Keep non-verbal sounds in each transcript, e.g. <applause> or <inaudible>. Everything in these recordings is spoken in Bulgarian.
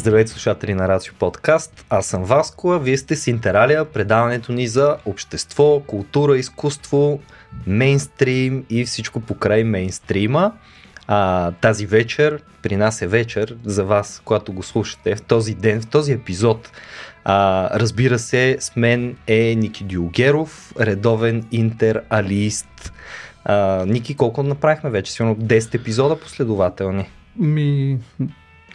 Здравейте слушатели на Рацио Подкаст, аз съм Васко, а вие сте с Интералия, предаването ни за общество, култура, изкуство, мейнстрим и всичко покрай мейнстрима. А, тази вечер, при нас е вечер, за вас, когато го слушате, в този ден, в този епизод, а, разбира се, с мен е Ники Дюгеров, редовен интералист. А, Ники, колко направихме вече? Сигурно 10 епизода последователни. Ми,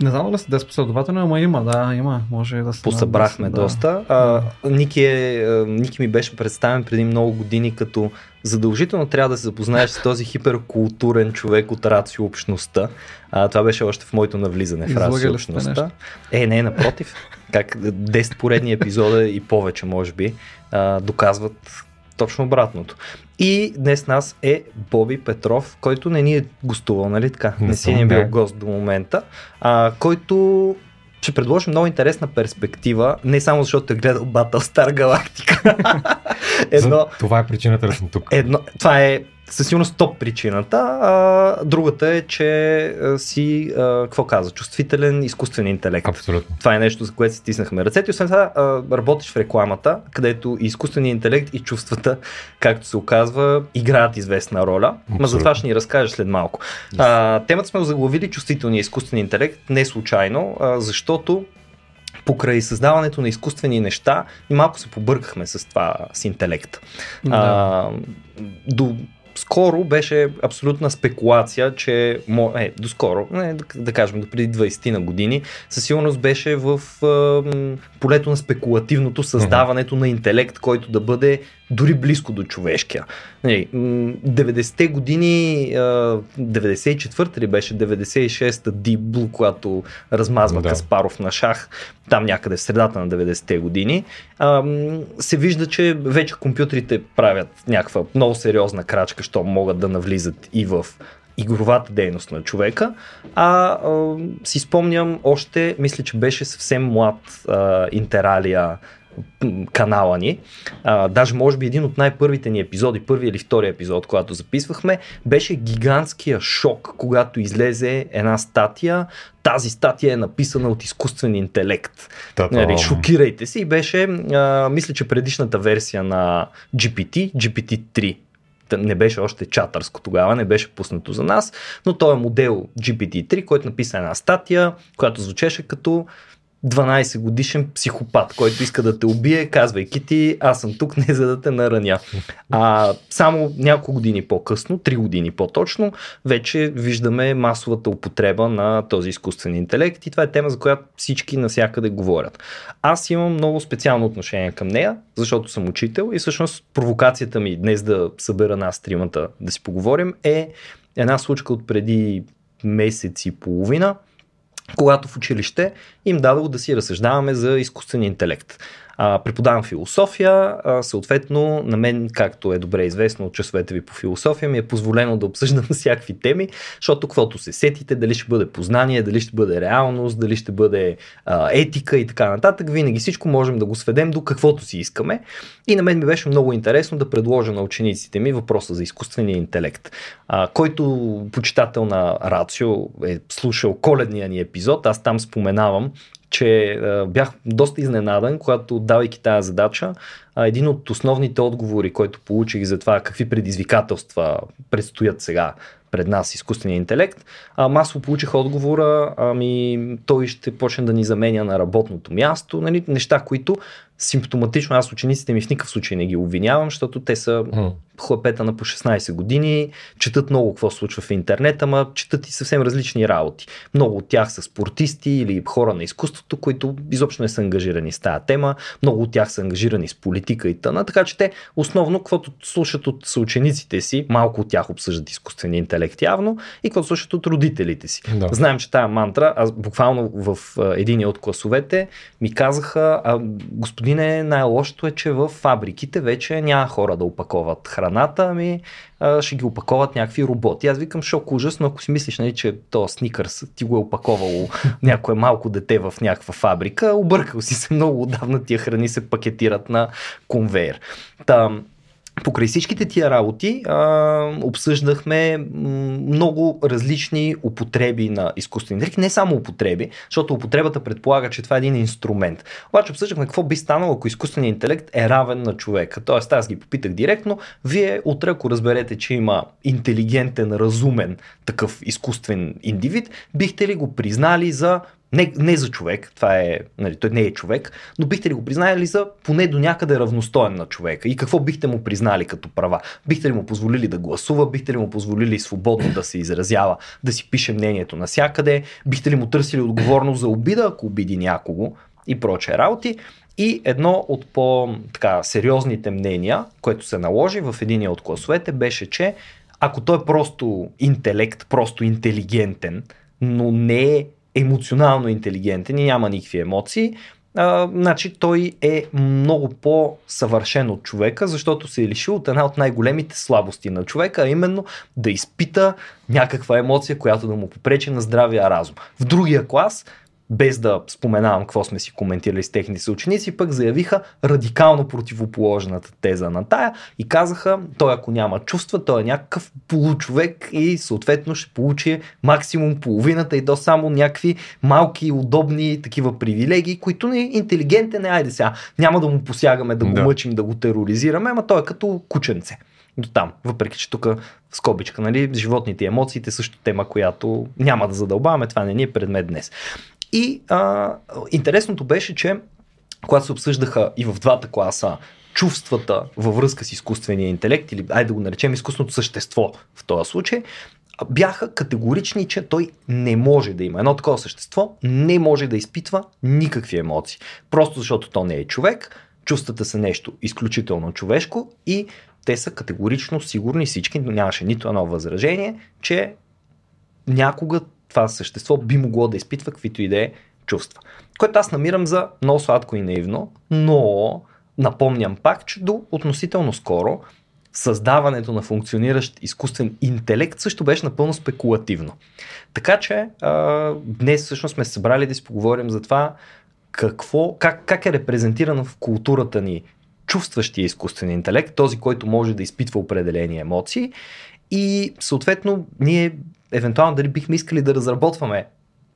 не знам да са 10 последователни, ама има, да, има. Може да се. Посъбрахме да, доста. А, Ники, е, Ники ми беше представен преди много години като задължително трябва да се запознаеш с този хиперкултурен човек от рацио общността. А, това беше още в моето навлизане в рацио общността. Е, не, напротив. Как 10 поредни епизода и повече, може би, а, доказват точно обратното. И днес нас е Боби Петров, който не ни е гостувал, нали така? Не, не си ни е бил гост до момента, а, който ще предложи много интересна перспектива, не само защото е гледал Battlestar Galactica. <laughs> едно, това е причината да съм тук. Едно, това е със сигурност топ причината. А, другата е, че а, си, а, какво каза, чувствителен изкуствен интелект. Абсолютно. Това е нещо, за което си стиснахме ръцете. Освен това, а, работиш в рекламата, където изкуственият интелект и чувствата, както се оказва, играят известна роля. Абсолютно. Ма за това ще ни разкажеш след малко. Yes. А, темата сме заглавили чувствителния изкуствен интелект, не случайно, а, защото покрай създаването на изкуствени неща и малко се побъркахме с това с интелект. Да. А, до скоро беше абсолютна спекулация, че, е, доскоро, не, да, кажем до преди 20 на години, със сигурност беше в е, полето на спекулативното създаването mm-hmm. на интелект, който да бъде дори близко до човешкия. 90-те нали, години, 94-та ли беше, 96-та Deep Blue, когато размазва да. Каспаров на шах, там някъде в средата на 90-те години, се вижда, че вече компютрите правят някаква много сериозна крачка, що могат да навлизат и в игровата дейност на човека, а, а си спомням още, мисля, че беше съвсем млад а, Интералия канала ни. А, даже може би един от най-първите ни епизоди, първи или втори епизод, когато записвахме, беше гигантския шок, когато излезе една статия. Тази статия е написана от изкуствен интелект. Нали, шокирайте се и беше, а, мисля, че предишната версия на GPT, GPT-3 не беше още чатърско тогава, не беше пуснато за нас, но той е модел GPT-3, който написа една статия, която звучеше като 12 годишен психопат, който иска да те убие, казвайки ти, аз съм тук не за да те нараня. А само няколко години по-късно, 3 години по-точно, вече виждаме масовата употреба на този изкуствен интелект и това е тема, за която всички навсякъде говорят. Аз имам много специално отношение към нея, защото съм учител и всъщност провокацията ми днес да събера нас тримата да си поговорим е една случка от преди месец и половина, когато в училище им дадало да си разсъждаваме за изкуствен интелект. А, преподавам философия, а, съответно на мен, както е добре известно от часовете ви по философия, ми е позволено да обсъждам <laughs> всякакви теми, защото каквото се сетите, дали ще бъде познание, дали ще бъде реалност, дали ще бъде а, етика и така нататък, винаги всичко можем да го сведем до каквото си искаме. И на мен ми беше много интересно да предложа на учениците ми въпроса за изкуствения интелект. А, който почитател на Рацио е слушал коледния ни епизод, аз там споменавам, че а, бях доста изненадан, когато давайки тази задача, а, един от основните отговори, който получих за това какви предизвикателства предстоят сега пред нас изкуствения интелект, а, масово получих отговора, ами той ще почне да ни заменя на работното място, нали, неща, които симптоматично аз учениците ми в никакъв случай не ги обвинявам, защото те са mm. хлапета на по 16 години, четат много какво случва в интернет, ама четат и съвсем различни работи. Много от тях са спортисти или хора на изкуството, които изобщо не са ангажирани с тази тема, много от тях са ангажирани с политика и тъна, така че те основно каквото слушат от съучениците си, малко от тях обсъждат изкуствения интелект явно и каквото слушат от родителите си. Да. Знаем, че тая мантра, аз буквално в един от класовете ми казаха, а, господин господине, най-лошото е, че в фабриките вече няма хора да опаковат храната, ами а, ще ги опаковат някакви роботи. Аз викам шок ужас, но ако си мислиш, нали, че то сникърс ти го е опаковало <laughs> някое малко дете в някаква фабрика, объркал си се много отдавна тия храни се пакетират на конвейер. Там, покрай всичките тия работи а, обсъждахме много различни употреби на изкуствен интелект. Не само употреби, защото употребата предполага, че това е един инструмент. Обаче обсъждахме какво би станало, ако изкуственият интелект е равен на човека. Тоест, аз ги попитах директно. Вие утре, ако разберете, че има интелигентен, разумен такъв изкуствен индивид, бихте ли го признали за не, не за човек, това е, нали, той не е човек, но бихте ли го признали за поне до някъде равностоен на човека? И какво бихте му признали като права? Бихте ли му позволили да гласува? Бихте ли му позволили свободно да се изразява, да си пише мнението насякъде? Бихте ли му търсили отговорност за обида, ако обиди някого? И прочее работи. И едно от по-сериозните мнения, което се наложи в единия от класовете, беше, че ако той е просто интелект, просто интелигентен, но не е емоционално интелигентен и няма никакви емоции, а, значи той е много по-съвършен от човека, защото се е лишил от една от най-големите слабости на човека, а именно да изпита някаква емоция, която да му попречи на здравия разум. В другия клас без да споменавам какво сме си коментирали с техните съученици, пък заявиха радикално противоположната теза на тая и казаха, той ако няма чувства, той е някакъв получовек и съответно ще получи максимум половината и то само някакви малки, удобни такива привилегии, които не интелигентен не, айде сега, няма да му посягаме, да го да. мъчим, да го тероризираме, ама той е като кученце до там. Въпреки, че тук скобичка, нали, животните и емоциите също тема, която няма да задълбаваме, това не ни е предмет днес. И а, интересното беше, че когато се обсъждаха и в двата класа чувствата във връзка с изкуствения интелект, или айде да го наречем изкуственото същество в този случай, бяха категорични, че той не може да има. Едно такова същество не може да изпитва никакви емоции. Просто защото то не е човек, чувствата са нещо изключително човешко и те са категорично сигурни всички, нямаше нито едно възражение, че някога това същество би могло да изпитва каквито и да е чувства. Което аз намирам за много сладко и наивно, но напомням пак, че до относително скоро създаването на функциониращ изкуствен интелект също беше напълно спекулативно. Така че а, днес всъщност сме събрали да си поговорим за това какво, как, как е репрезентирано в културата ни чувстващия изкуствен интелект, този, който може да изпитва определени емоции и съответно ние евентуално дали бихме искали да разработваме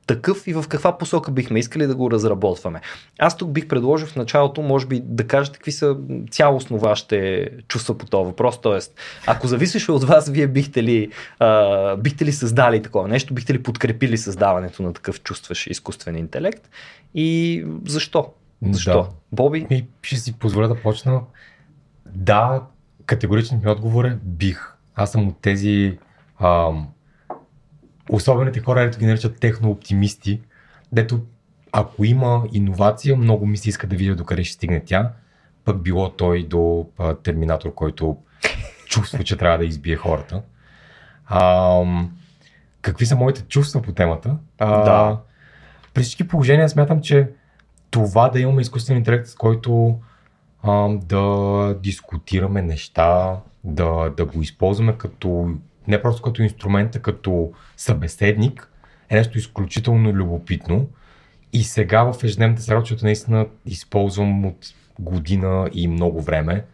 такъв и в каква посока бихме искали да го разработваме. Аз тук бих предложил в началото, може би, да кажете какви са цялостно вашите чувства по този въпрос. Тоест, ако зависеше от вас, вие бихте ли, а, бихте ли създали такова нещо, бихте ли подкрепили създаването на такъв чувстващ изкуствен интелект и защо? Защо? Да. Боби? И ще си позволя да почна. Да, категоричният ми отговор е бих. Аз съм от тези ам, особените хора, ето ги наричат технооптимисти, дето ако има иновация, много ми се иска да видя докъде ще стигне тя, пък било той до а, терминатор, който чувства, че трябва да избие хората. А, какви са моите чувства по темата? А, да. При всички положения смятам, че това да имаме изкуствен интелект, с който а, да дискутираме неща, да, да го използваме като не просто като инструмент, а като събеседник, е нещо изключително любопитно. И сега в ежедневната си работа, наистина използвам от година и много време,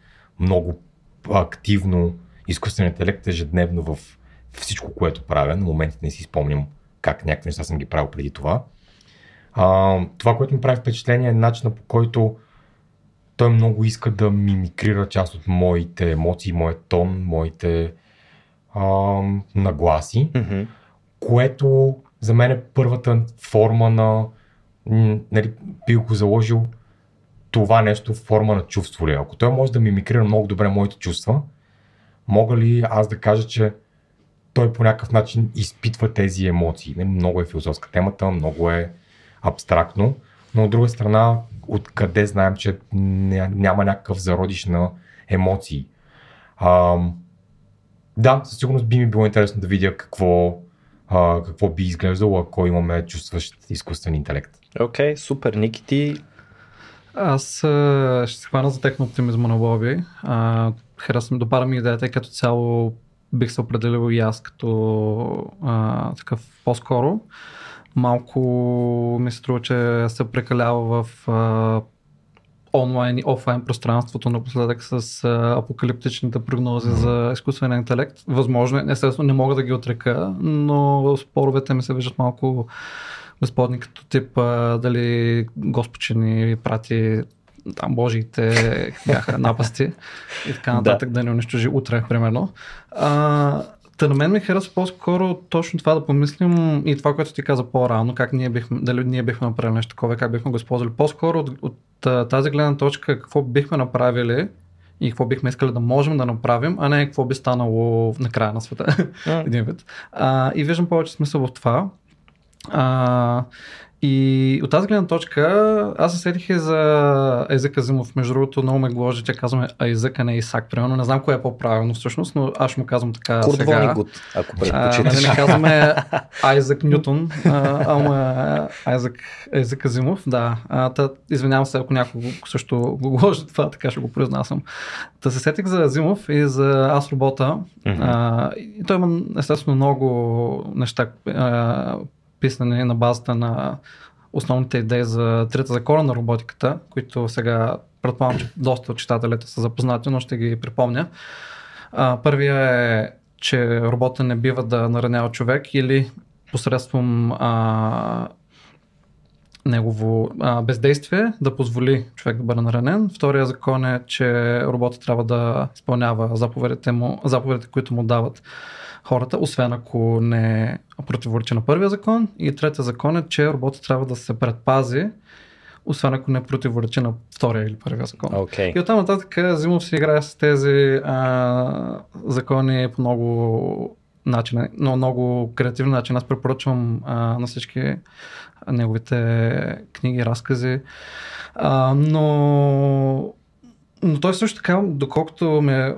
много активно изкуствен интелект ежедневно в всичко, което правя. На моментите не си спомням как някакви неща съм ги правил преди това. А, това, което ми прави впечатление е начина по който той много иска да мимикрира част от моите емоции, моят тон, моите а, нагласи, mm-hmm. което за мен е първата форма на, нали, бих го заложил това нещо в форма на чувство ли. Ако той може да мимикрира много добре моите чувства, мога ли аз да кажа, че той по някакъв начин изпитва тези емоции. Нали, много е философска темата, много е абстрактно, но от друга страна, откъде знаем, че няма някакъв зародиш на емоции. А, да, със сигурност би ми било интересно да видя какво, а, какво би изглеждало, ако имаме чувстващ изкуствен интелект. Окей, okay, супер. Ники, ти аз а, ще се хвана за техно-оптимизма на Боби. Харесвам, допара ми идеята и като цяло бих се определил и аз като а, такъв по-скоро. Малко ми се струва, че се прекалява в а, онлайн и офлайн пространството напоследък с а, апокалиптичните прогнози за изкуствен интелект. Възможно е, естествено не мога да ги отрека, но споровете ми се виждат малко безплодни като тип а, дали Господ ни прати там божиите бяха <laughs> напасти и така нататък да, да не унищожи утре, примерно. А, Та на мен ми харесва по-скоро точно това да помислим и това, което ти каза по-рано, как ние бихме, дали ние бихме направили нещо такова, как бихме го използвали. По-скоро от, от тази гледна точка, какво бихме направили и какво бихме искали да можем да направим, а не какво би станало на края на света. <laughs> Един вид. А, и виждам повече смисъл в това. А, и от тази гледна точка, аз се сетих за езика Зимов. Между другото, много ме гложи, че казваме Айзък, а не Исак. Примерно, не знам кое е по-правилно всъщност, но аз ще му казвам така Курт сега. Гуд, ако предпочиташ. Нали, не казваме <laughs> Айзък Нютон, ама Айзък, Айзък Азимов. Да. А, та, извинявам се, ако някой също го гложи това, така ще го произнасям. Та се сетих за Азимов и за Аз робота. Mm-hmm. А, и той има естествено много неща, а, писане на базата на основните идеи за трета закона на роботиката, които сега предполагам, че доста от читателите са запознати, но ще ги припомня. А, първия е, че робота не бива да наранява човек или посредством а, негово а, бездействие да позволи човек да бъде наранен. Втория закон е, че робота трябва да изпълнява заповедите, му, заповедите които му дават хората, освен ако не противоречи на първия закон. И третия закон е, че робота трябва да се предпази, освен ако не противоречи на втория или първия закон. Okay. И оттам нататък Зимов си играе с тези а, закони по много начина, но много креативен начин. Аз препоръчвам а, на всички неговите книги, разкази. А, но но той също така, доколкото ме е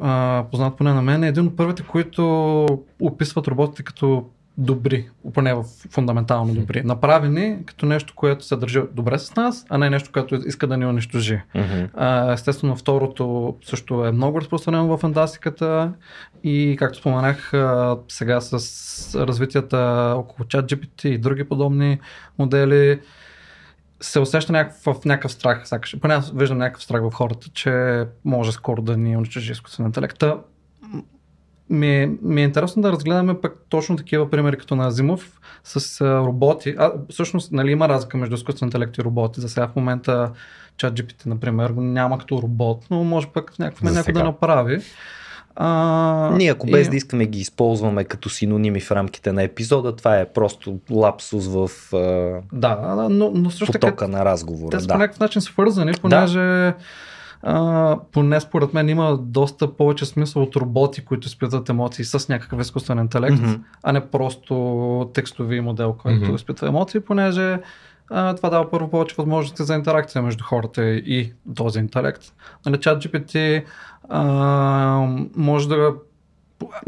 познат поне на мен, е един от първите, които описват роботите като добри, поне в фундаментално добри. Направени като нещо, което се държи добре с нас, а не нещо, което иска да ни унищожи. Mm-hmm. Естествено, второто също е много разпространено в фантастиката и, както споменах, сега с развитията около ChatGPT и други подобни модели, се усеща някакъв, в някакъв страх. Поне аз виждам някакъв страх в хората, че може скоро да ни унищожи изкуствен интелект. Ми е, ми е интересно да разгледаме пък точно такива примери като на Азимов с а, роботи. А, всъщност, нали, има разлика между изкуствен интелект и роботи. За сега в момента ChatGPT, например, няма като робот, но може пък в някакъв момент някой да направи. А, Ние ако без и... да искаме ги използваме като синоними в рамките на епизода, това е просто лапсус в да, но, но също потока така, на разговора. Те да. по някакъв начин свързани, понеже да. а, поне според мен има доста повече смисъл от роботи, които изпитват емоции с някакъв изкуствен интелект, mm-hmm. а не просто текстови модел, който mm-hmm. изпитва емоции, понеже това дава първо повече възможности за интеракция между хората и този интелект. Нали, чат GPT а, може да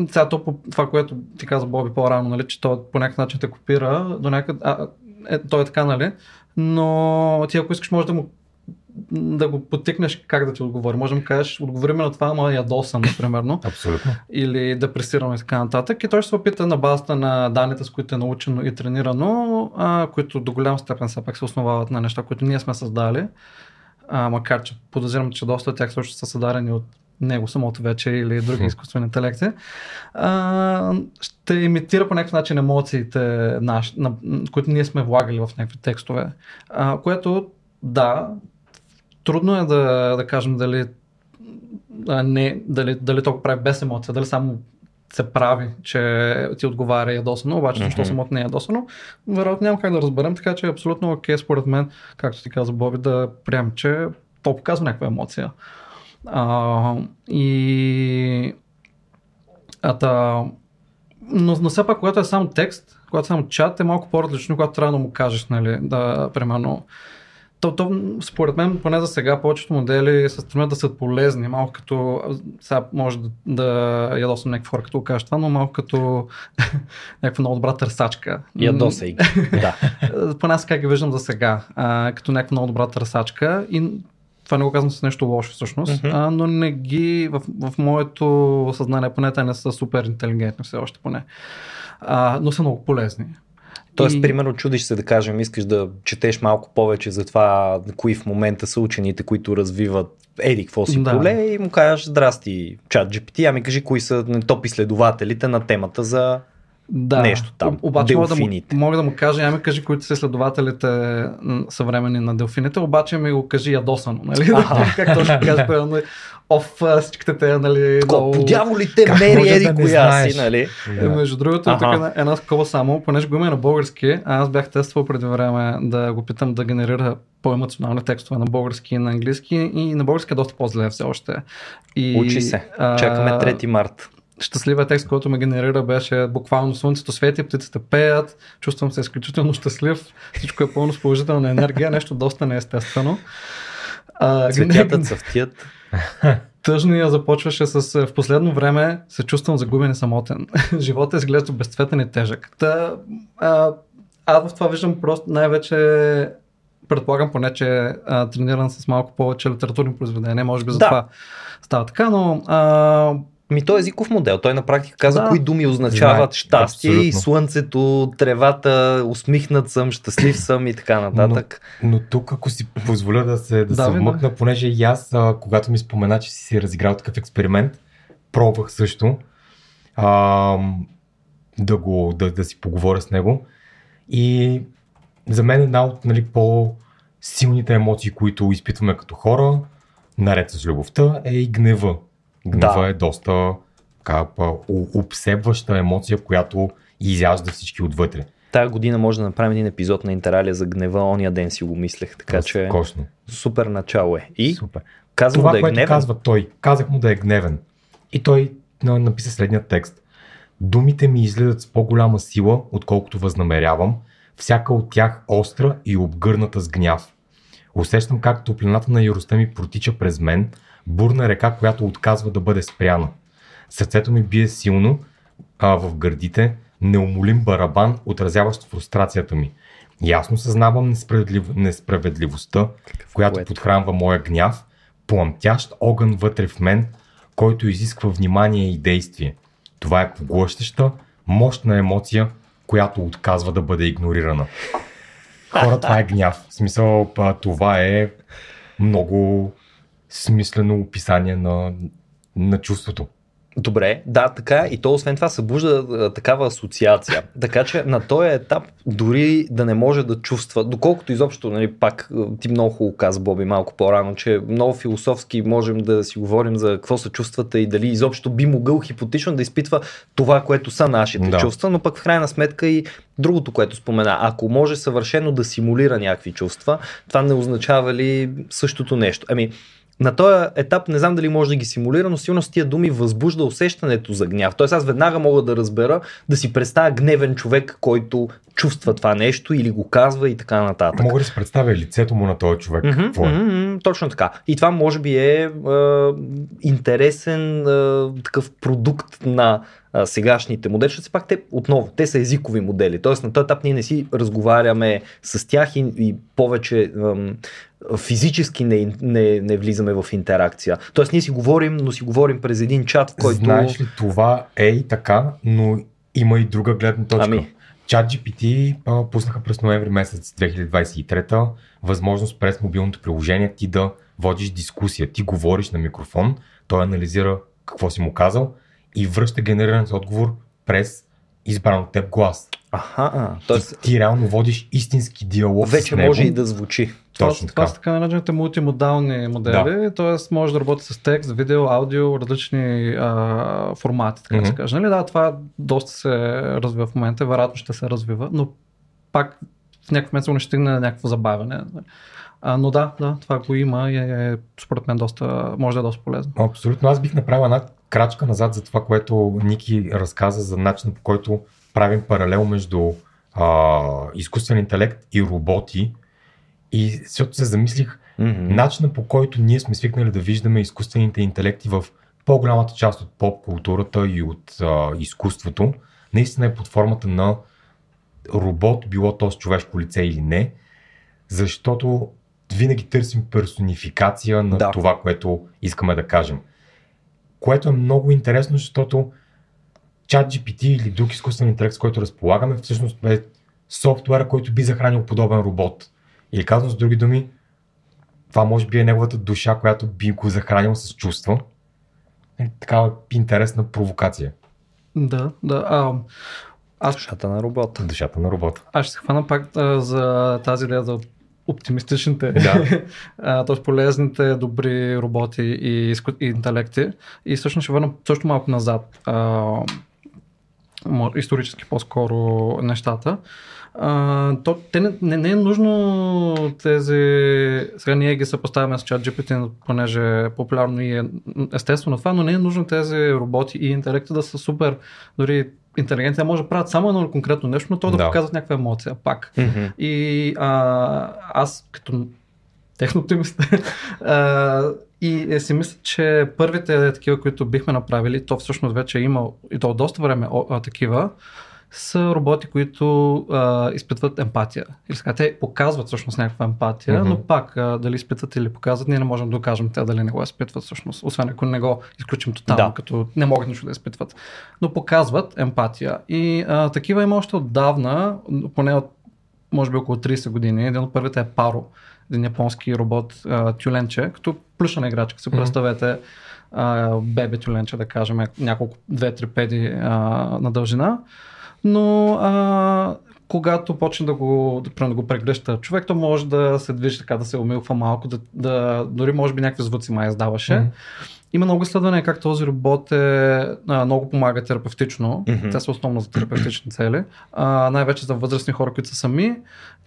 сега то това, което ти каза Боби по-рано, нали, че той по някакъв начин те копира, до някъде, а, е, той е така, нали, но ти ако искаш може да му да го потикнеш как да ти отговори. Можем да кажеш, отговори на това, ама ядосан, например. <laughs> Абсолютно. Или депресирано и така нататък. И той ще се опита на базата на данните, с които е научено и тренирано, а, които до голяма степен все пак се основават на неща, които ние сме създали. А, макар, че подозирам, че доста от тях също са създадени от него самото вече или други изкуствени интелекти, а, ще имитира по някакъв начин емоциите, наш, на, които ние сме влагали в някакви текстове. А, което, да, трудно е да, да кажем дали, а не, дали, дали то го прави без емоция, дали само се прави, че ти отговаря ядосано, обаче защо mm-hmm. самото не е ядосано, вероятно няма как да разберем, така че е абсолютно окей според мен, както ти каза Боби, да приемем, че то показва някаква емоция. А, и а, та, но, но все пак, когато е само текст, когато е само чат, е малко по-различно, когато трябва да му кажеш, нали, да, примерно, то, то, според мен, поне за сега, повечето модели се стремят да са полезни. Малко като, сега може да, да ядосам някакви хора, като кажа това, но малко като <laughs> някаква много добра търсачка. Ядосай да. <laughs> поне аз как ги виждам за сега, а, като някаква много добра търсачка и това не го казвам с нещо лошо всъщност, mm-hmm. а, но не ги, в, в моето съзнание поне те не са супер интелигентни все още поне, а, но са много полезни. Тоест, И- примерно, чудиш се да кажем, искаш да четеш малко повече за това, кои в момента са учените, които развиват еди какво си Да. поле и му кажеш, здрасти, чат GPT, ами кажи кои са топ изследователите на темата за да. нещо там, Об- Обаче мога да, му, мога да му кажа, ами кажи, които са следователите м, съвременни на делфините, обаче ми го кажи ядосано, нали? Аха. <laughs> как точно ще кажа, примерно, оф, всичките те, нали, Тако, по дяволите Как мери еди да коя си, нали? Е, Между другото, Аха. тук една, една скоба само, понеже го има на български, а аз бях тествал преди време да го питам да генерира по-емоционални текстове на български и на английски и на български е доста по-зле все още. И, Учи се. Чакаме 3 март. Щастливия текст, който ме генерира беше буквално слънцето свети, птиците пеят, чувствам се изключително щастлив, всичко е пълно с положителна енергия, нещо доста неестествено. А, Цветята цъфтят. <laughs> Тъжния започваше с е, в последно време се чувствам загубен и самотен. <laughs> Живота изглежда безцветен и тежък. Та, а, аз в това виждам просто най-вече предполагам поне, че а, трениран с малко повече литературни произведения, може би за Да. това става така, но а, Ми той е езиков модел. Той на практика казва Да. кои думи означават Знае, щастие и абсолютно. слънцето, тревата, усмихнат съм, щастлив съм и така нататък. Но тук, ако си позволя да се, да Да, се бе, да. вмъкна, понеже и аз, а, когато ми спомена, че си си разиграл такъв експеримент, пробвах също а, да, го, да, да си поговоря с него. И за мен една от нали, по-силните емоции, които изпитваме като хора, наред с любовта, е и гнева. Гнева Да. е доста така, обсебваща емоция, която изяжда всички отвътре. Тая година може да направим един епизод на Интералия за гнева, ония ден си го мислех, така че Кошно. супер начало е. И Супер. казвам Това, да е което гневен. казва той, казах му да е гневен. И той на- написа следния текст. Думите ми излизат с по-голяма сила, отколкото възнамерявам, всяка от тях остра и обгърната с гняв. Усещам как топлината на яростта ми протича през мен, бурна река, която отказва да бъде спряна. Сърцето ми бие силно а, в гърдите, неумолим барабан, отразяващ фрустрацията ми. Ясно съзнавам несправедлив... несправедливостта, която поет. подхранва моя гняв, пламтящ огън вътре в мен, който изисква внимание и действие. Това е поглъщаща, мощна емоция, която отказва да бъде игнорирана. Хора, това е гняв. В смисъл, това е много смислено описание на, на чувството. Добре, да, така е. и то освен това събужда а, такава асоциация. Така че на този етап дори да не може да чувства, доколкото изобщо, нали, пак ти много хубаво каза, Боби, малко по-рано, че много философски можем да си говорим за какво са чувствата и дали изобщо би могъл хипотично да изпитва това, което са нашите Да. чувства, но пък в крайна сметка и другото, което спомена, ако може съвършено да симулира някакви чувства, това не означава ли същото нещо? Ами, на този етап не знам дали може да ги симулира, но силно с тия думи възбужда усещането за гняв. Тоест аз веднага мога да разбера, да си представя гневен човек, който чувства това нещо или го казва и така нататък. Мога да си представя лицето му на този човек. Мгм, какво е. мгм, точно така. И това може би е, е интересен е, такъв продукт на е, сегашните модели, защото все пак те отново, те са езикови модели. Тоест на този етап ние не си разговаряме с тях и, и повече ем, физически не, не, не влизаме в интеракция. Тоест ние си говорим, но си говорим през един чат, в който... Знаеш ли, това е и така, но има и друга гледна точка. Ами. ChatGPT а, пуснаха през ноември месец 2023 възможност през мобилното приложение ти да водиш дискусия. Ти говориш на микрофон, той анализира какво си му казал и връща генериран с отговор през избран от теб глас. Аха, а, Ти, тоест ти реално водиш истински диалог с вече него. може и да звучи. Това, Точно това така. са така наречените мултимодални модели, т.е. може да работи с текст, видео, аудио, различни а, формати, така да се каже. Нали? Да, това доста се развива в момента, вероятно ще се развива, но пак в някакъв момент ще стигне на някакво забавяне. А, но да, да, това го има и е, според мен доста, може да е доста полезно. Абсолютно. Аз бих направил една крачка назад за това, което Ники разказа за начина по който правим паралел между а, изкуствен интелект и роботи. И защото се замислих, Мгм. начина по който ние сме свикнали да виждаме изкуствените интелекти в по-голямата част от поп културата и от а, изкуството, наистина е под формата на робот, било то с човешко лице или не, защото винаги търсим персонификация на Да. това, което искаме да кажем. Което е много интересно, защото чат GPT или друг изкуствен интелект, с който разполагаме, всъщност е софтуера, който би захранил подобен робот. Или казвам с други думи, това може би е неговата душа, която би го захранил с чувства. Е, такава интересна провокация. Да, да. А, аз... Душата на робота. Душата на робота. Аз ще се хвана пак а, за тази идея за оптимистичните, да. <laughs> т.е. полезните, добри роботи и, и интелекти. И всъщност ще върна също малко назад, а, исторически по-скоро нещата. А, то, те не, не, не е нужно тези... Сега ние ги съпоставяме с чат GPT, понеже е популярно и е естествено това, но не е нужно тези роботи и интелекти да са супер, дори интелигенция може да правят само едно конкретно нещо, но то да, да показват някаква емоция пак. Mm-hmm. И а, аз като техноптимист <laughs> и е, си мисля, че първите такива, които бихме направили, то всъщност вече е имал и то доста време а, такива, са роботи, които а, изпитват емпатия. Или сега, те показват всъщност някаква емпатия, mm-hmm. но пак а, дали изпитват или показват, ние не можем да докажем те дали не го изпитват всъщност, освен ако не го изключим тотално, да. като не могат нищо да изпитват. Но показват емпатия. И а, такива има още отдавна, поне от може би около 30 години. Един от първите е Паро, един японски робот а, тюленче, като плюшена играчка. Mm-hmm. представете а, бебе тюленче, да кажем, няколко, две-три педи а, на дължина но а, когато почне да го, да, да го прегръща човек, то може да се движи така, да се умилва малко, да, да, дори може би някакви звуци май издаваше. Mm-hmm. Има много изследвания как този робот е, а, много помага терапевтично. Mm-hmm. Те са основно за терапевтични цели. А, най-вече за възрастни хора, които са сами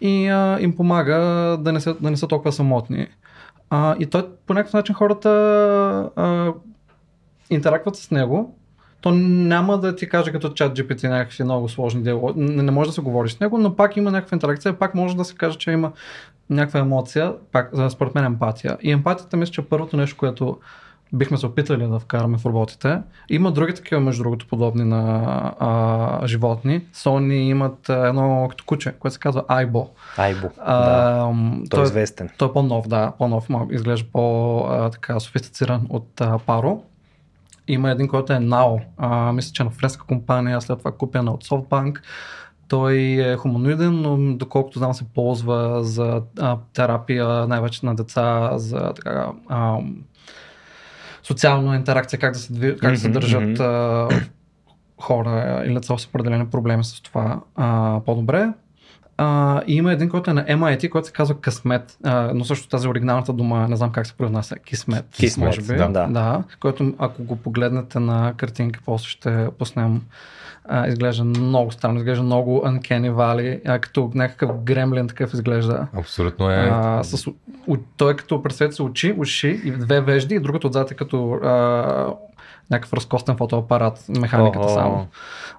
и а, им помага да не, са, да не са толкова самотни. А, и той по някакъв начин хората а, интерактват с него то няма да ти каже като чат GPT някакви много сложни дела. Не, не може да се говори с него, но пак има някаква интеракция, пак може да се каже, че има някаква емоция, пак според мен емпатия. И емпатията мисля, че е първото нещо, което бихме се опитали да вкараме в роботите. Има други такива, между другото, подобни на а, животни. Sony имат едно като куче, което се казва Айбо. Айбо, да. Той, той е известен. Той е по-нов, да, по-нов, изглежда по-софистициран от а, Паро. Има един, който е NAO, а, мисля, че е на френска компания, след това купена от SoftBank. Той е хуманоиден, но доколкото знам се ползва за а, терапия, най-вече на деца, за така, а, социална интеракция, как да се, как да се държат а, хора или деца с определени проблеми с това а, по-добре. А, и има един, който е на MIT, който се казва Късмет, а, но също тази оригиналната дума, не знам как се произнася, Кисмет, Кисмет може би. Да. да. да. Който ако го погледнете на картинки, после ще пуснем а, изглежда много странно, изглежда много Uncanny Valley, а, като някакъв гремлин такъв изглежда. Абсолютно е. А, с, у, той е като представете се очи, уши и две вежди и другото отзад е като а, някакъв разкостен фотоапарат, механиката oh. само.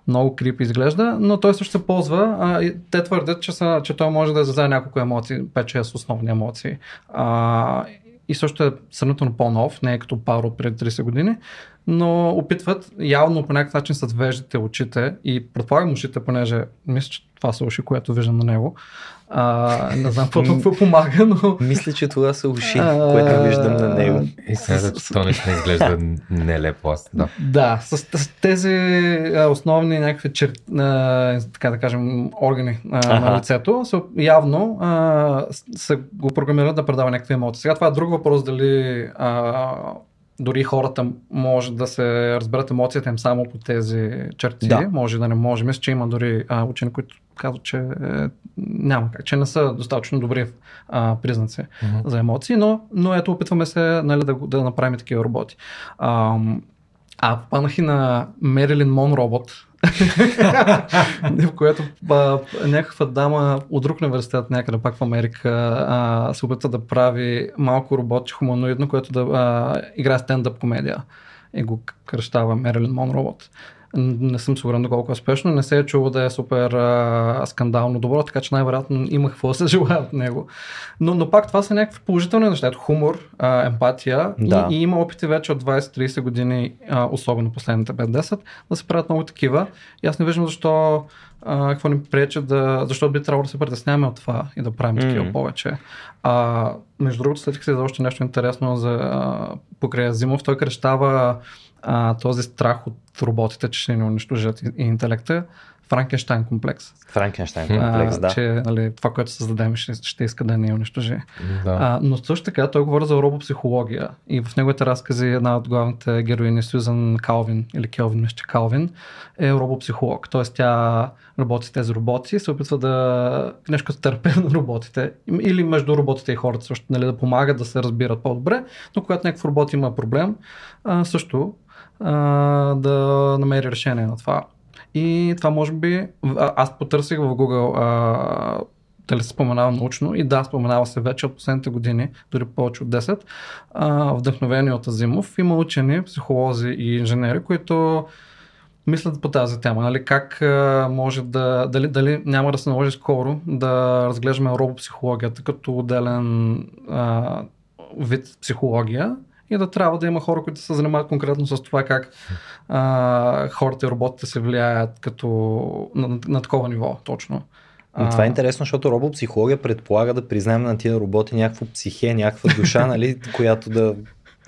Много крип изглежда, но той също се ползва. А, и те твърдят, че, са, че той може да изразява няколко емоции, 5-6 основни емоции. А, и също е сравнително по-нов, не е като паро от преди 30 години, но опитват явно по някакъв начин с веждите очите и предполагам ушите, понеже мисля, че това са уши, което виждам на него, а, не знам какво толкова помага, но... Мисля, че това са уши, което виждам на него. И сега то не изглежда <laughs> нелепо. Аз, да, да с, с тези основни някакви чер... така да кажем, органи ага. на лицето, са, явно а, са го програмират да предава някакви емоции. Сега това е друг въпрос, дали а, дори хората може да се разберат емоцията им само по тези черти, да. може да не може. Мисля, че има дори а, учени, които казват, че е, няма как, че не са достатъчно добри а, признаци uh-huh. за емоции, но, но ето опитваме се нали, да, да направим такива роботи. А, а попаднах и на Мерилин Мон робот, <laughs> в което а, някаква дама от друг университет някъде пак в Америка а, се опитва да прави малко робот, хуманоидно, което да а, играе стендъп комедия и го кръщава Мерилин Мон робот. Не съм сигурен доколко е успешно. Не се е чуло да е супер а, скандално добро, така че най-вероятно има какво да се желая от него. Но, но пак това са някакви положителни неща. Ето хумор, а, емпатия да. и, и има опити вече от 20-30 години, а, особено последните 5-10, да се правят много такива. И аз не виждам защо а, какво ни пречи да, защо би трябвало да се притесняваме от това и да правим mm-hmm. такива повече. А, между другото, следих се за още нещо интересно за а, покрай Зимов. Той крещава а, този страх от роботите, че ще ни унищожат интелекта Франкенштайн комплекс. Франкенштайн комплекс, а, да. Че нали, това, което създадем, ще, ще иска да не унищожи. Да. А, но също така той говори за робопсихология и в неговите разкази една от главните героини Сюзан Калвин или Келвин, мисля, Калвин е робопсихолог. Тоест тя работи с тези роботи и се опитва да нещо като терапевт на роботите или между роботите и хората също нали, да помагат да се разбират по-добре, но когато някакъв робот има проблем, а, също да намери решение на това. И това може би, аз потърсих в Google а, дали се споменава научно и да, споменава се вече от последните години, дори повече от 10, а, вдъхновени от Азимов. Има учени, психолози и инженери, които мислят по тази тема, нали, как а, може да, дали, дали няма да се наложи скоро да разглеждаме робопсихологията като отделен а, вид психология и да трябва да има хора, които се занимават конкретно с това как а, хората и роботите се влияят като на, на, на такова ниво точно. Но това е интересно, защото робопсихология предполага да признаем на тия роботи някаква психе, някаква душа, <laughs> нали, която да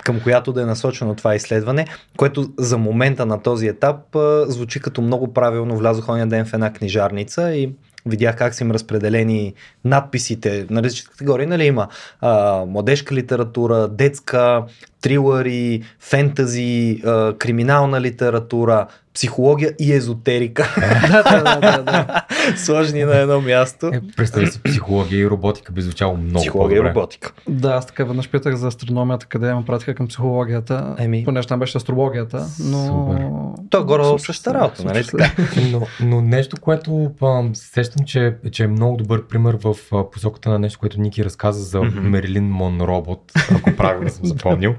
към която да е насочено това изследване, което за момента на този етап звучи като много правилно. Влязох ония ден в една книжарница и видях как са им разпределени надписите на различни категории. Нали, има а, младежка литература, детска, трилъри, фентази, а, криминална литература, психология и езотерика. <laughs> да, да, да, да. <laughs> Сложни на едно място. Е, представи си, психология и роботика би звучало много Психология и по-добре. роботика. Да, аз така веднъж питах за астрономията, къде има пратиха към психологията, Еми. понеже там беше астрологията, но... Супер. То е горе същата се, работа, нали така? <laughs> Но, но нещо, което ам, сещам, че, че е много добър пример в посоката на нещо, което Ники разказа за Мгм. Мерилин Монробот, ако правилно съм запомнил.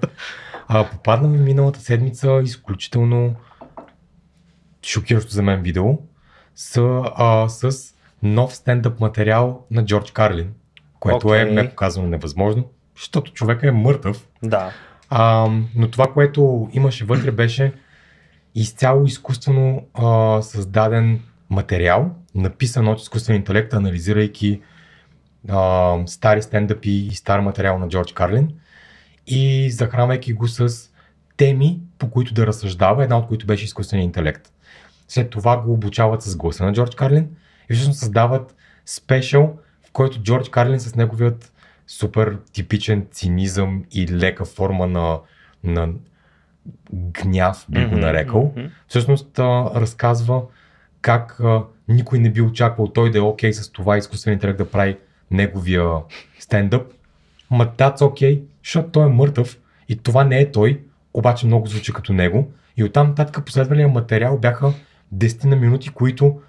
А, попадна ми миналата седмица изключително шокиращо за мен видео с, а, с нов стендъп материал на Джордж Карлин, което Окей. е, меко казано, невъзможно, защото човека е мъртъв. Да. А, но това, което имаше вътре, беше изцяло изкуствено а, създаден материал, написан от изкуствен интелект, анализирайки а, стари стендъпи и стар материал на Джордж Карлин и захранвайки го с теми, по които да разсъждава, една от които беше изкуствен интелект. След това го обучават с гласа на Джордж Карлин и всъщност създават спешъл, в който Джордж Карлин с неговият супер типичен цинизъм и лека форма на, на гняв, би го нарекал, мгм. всъщност а, разказва как а, никой не би очаквал той да е окей с това изкуствен интелект да прави неговия стендъп. Ма that's окей, защото той е мъртъв и това не е той, обаче много звучи като него. И оттам нататък последвалия материал бяха 10 на минути, които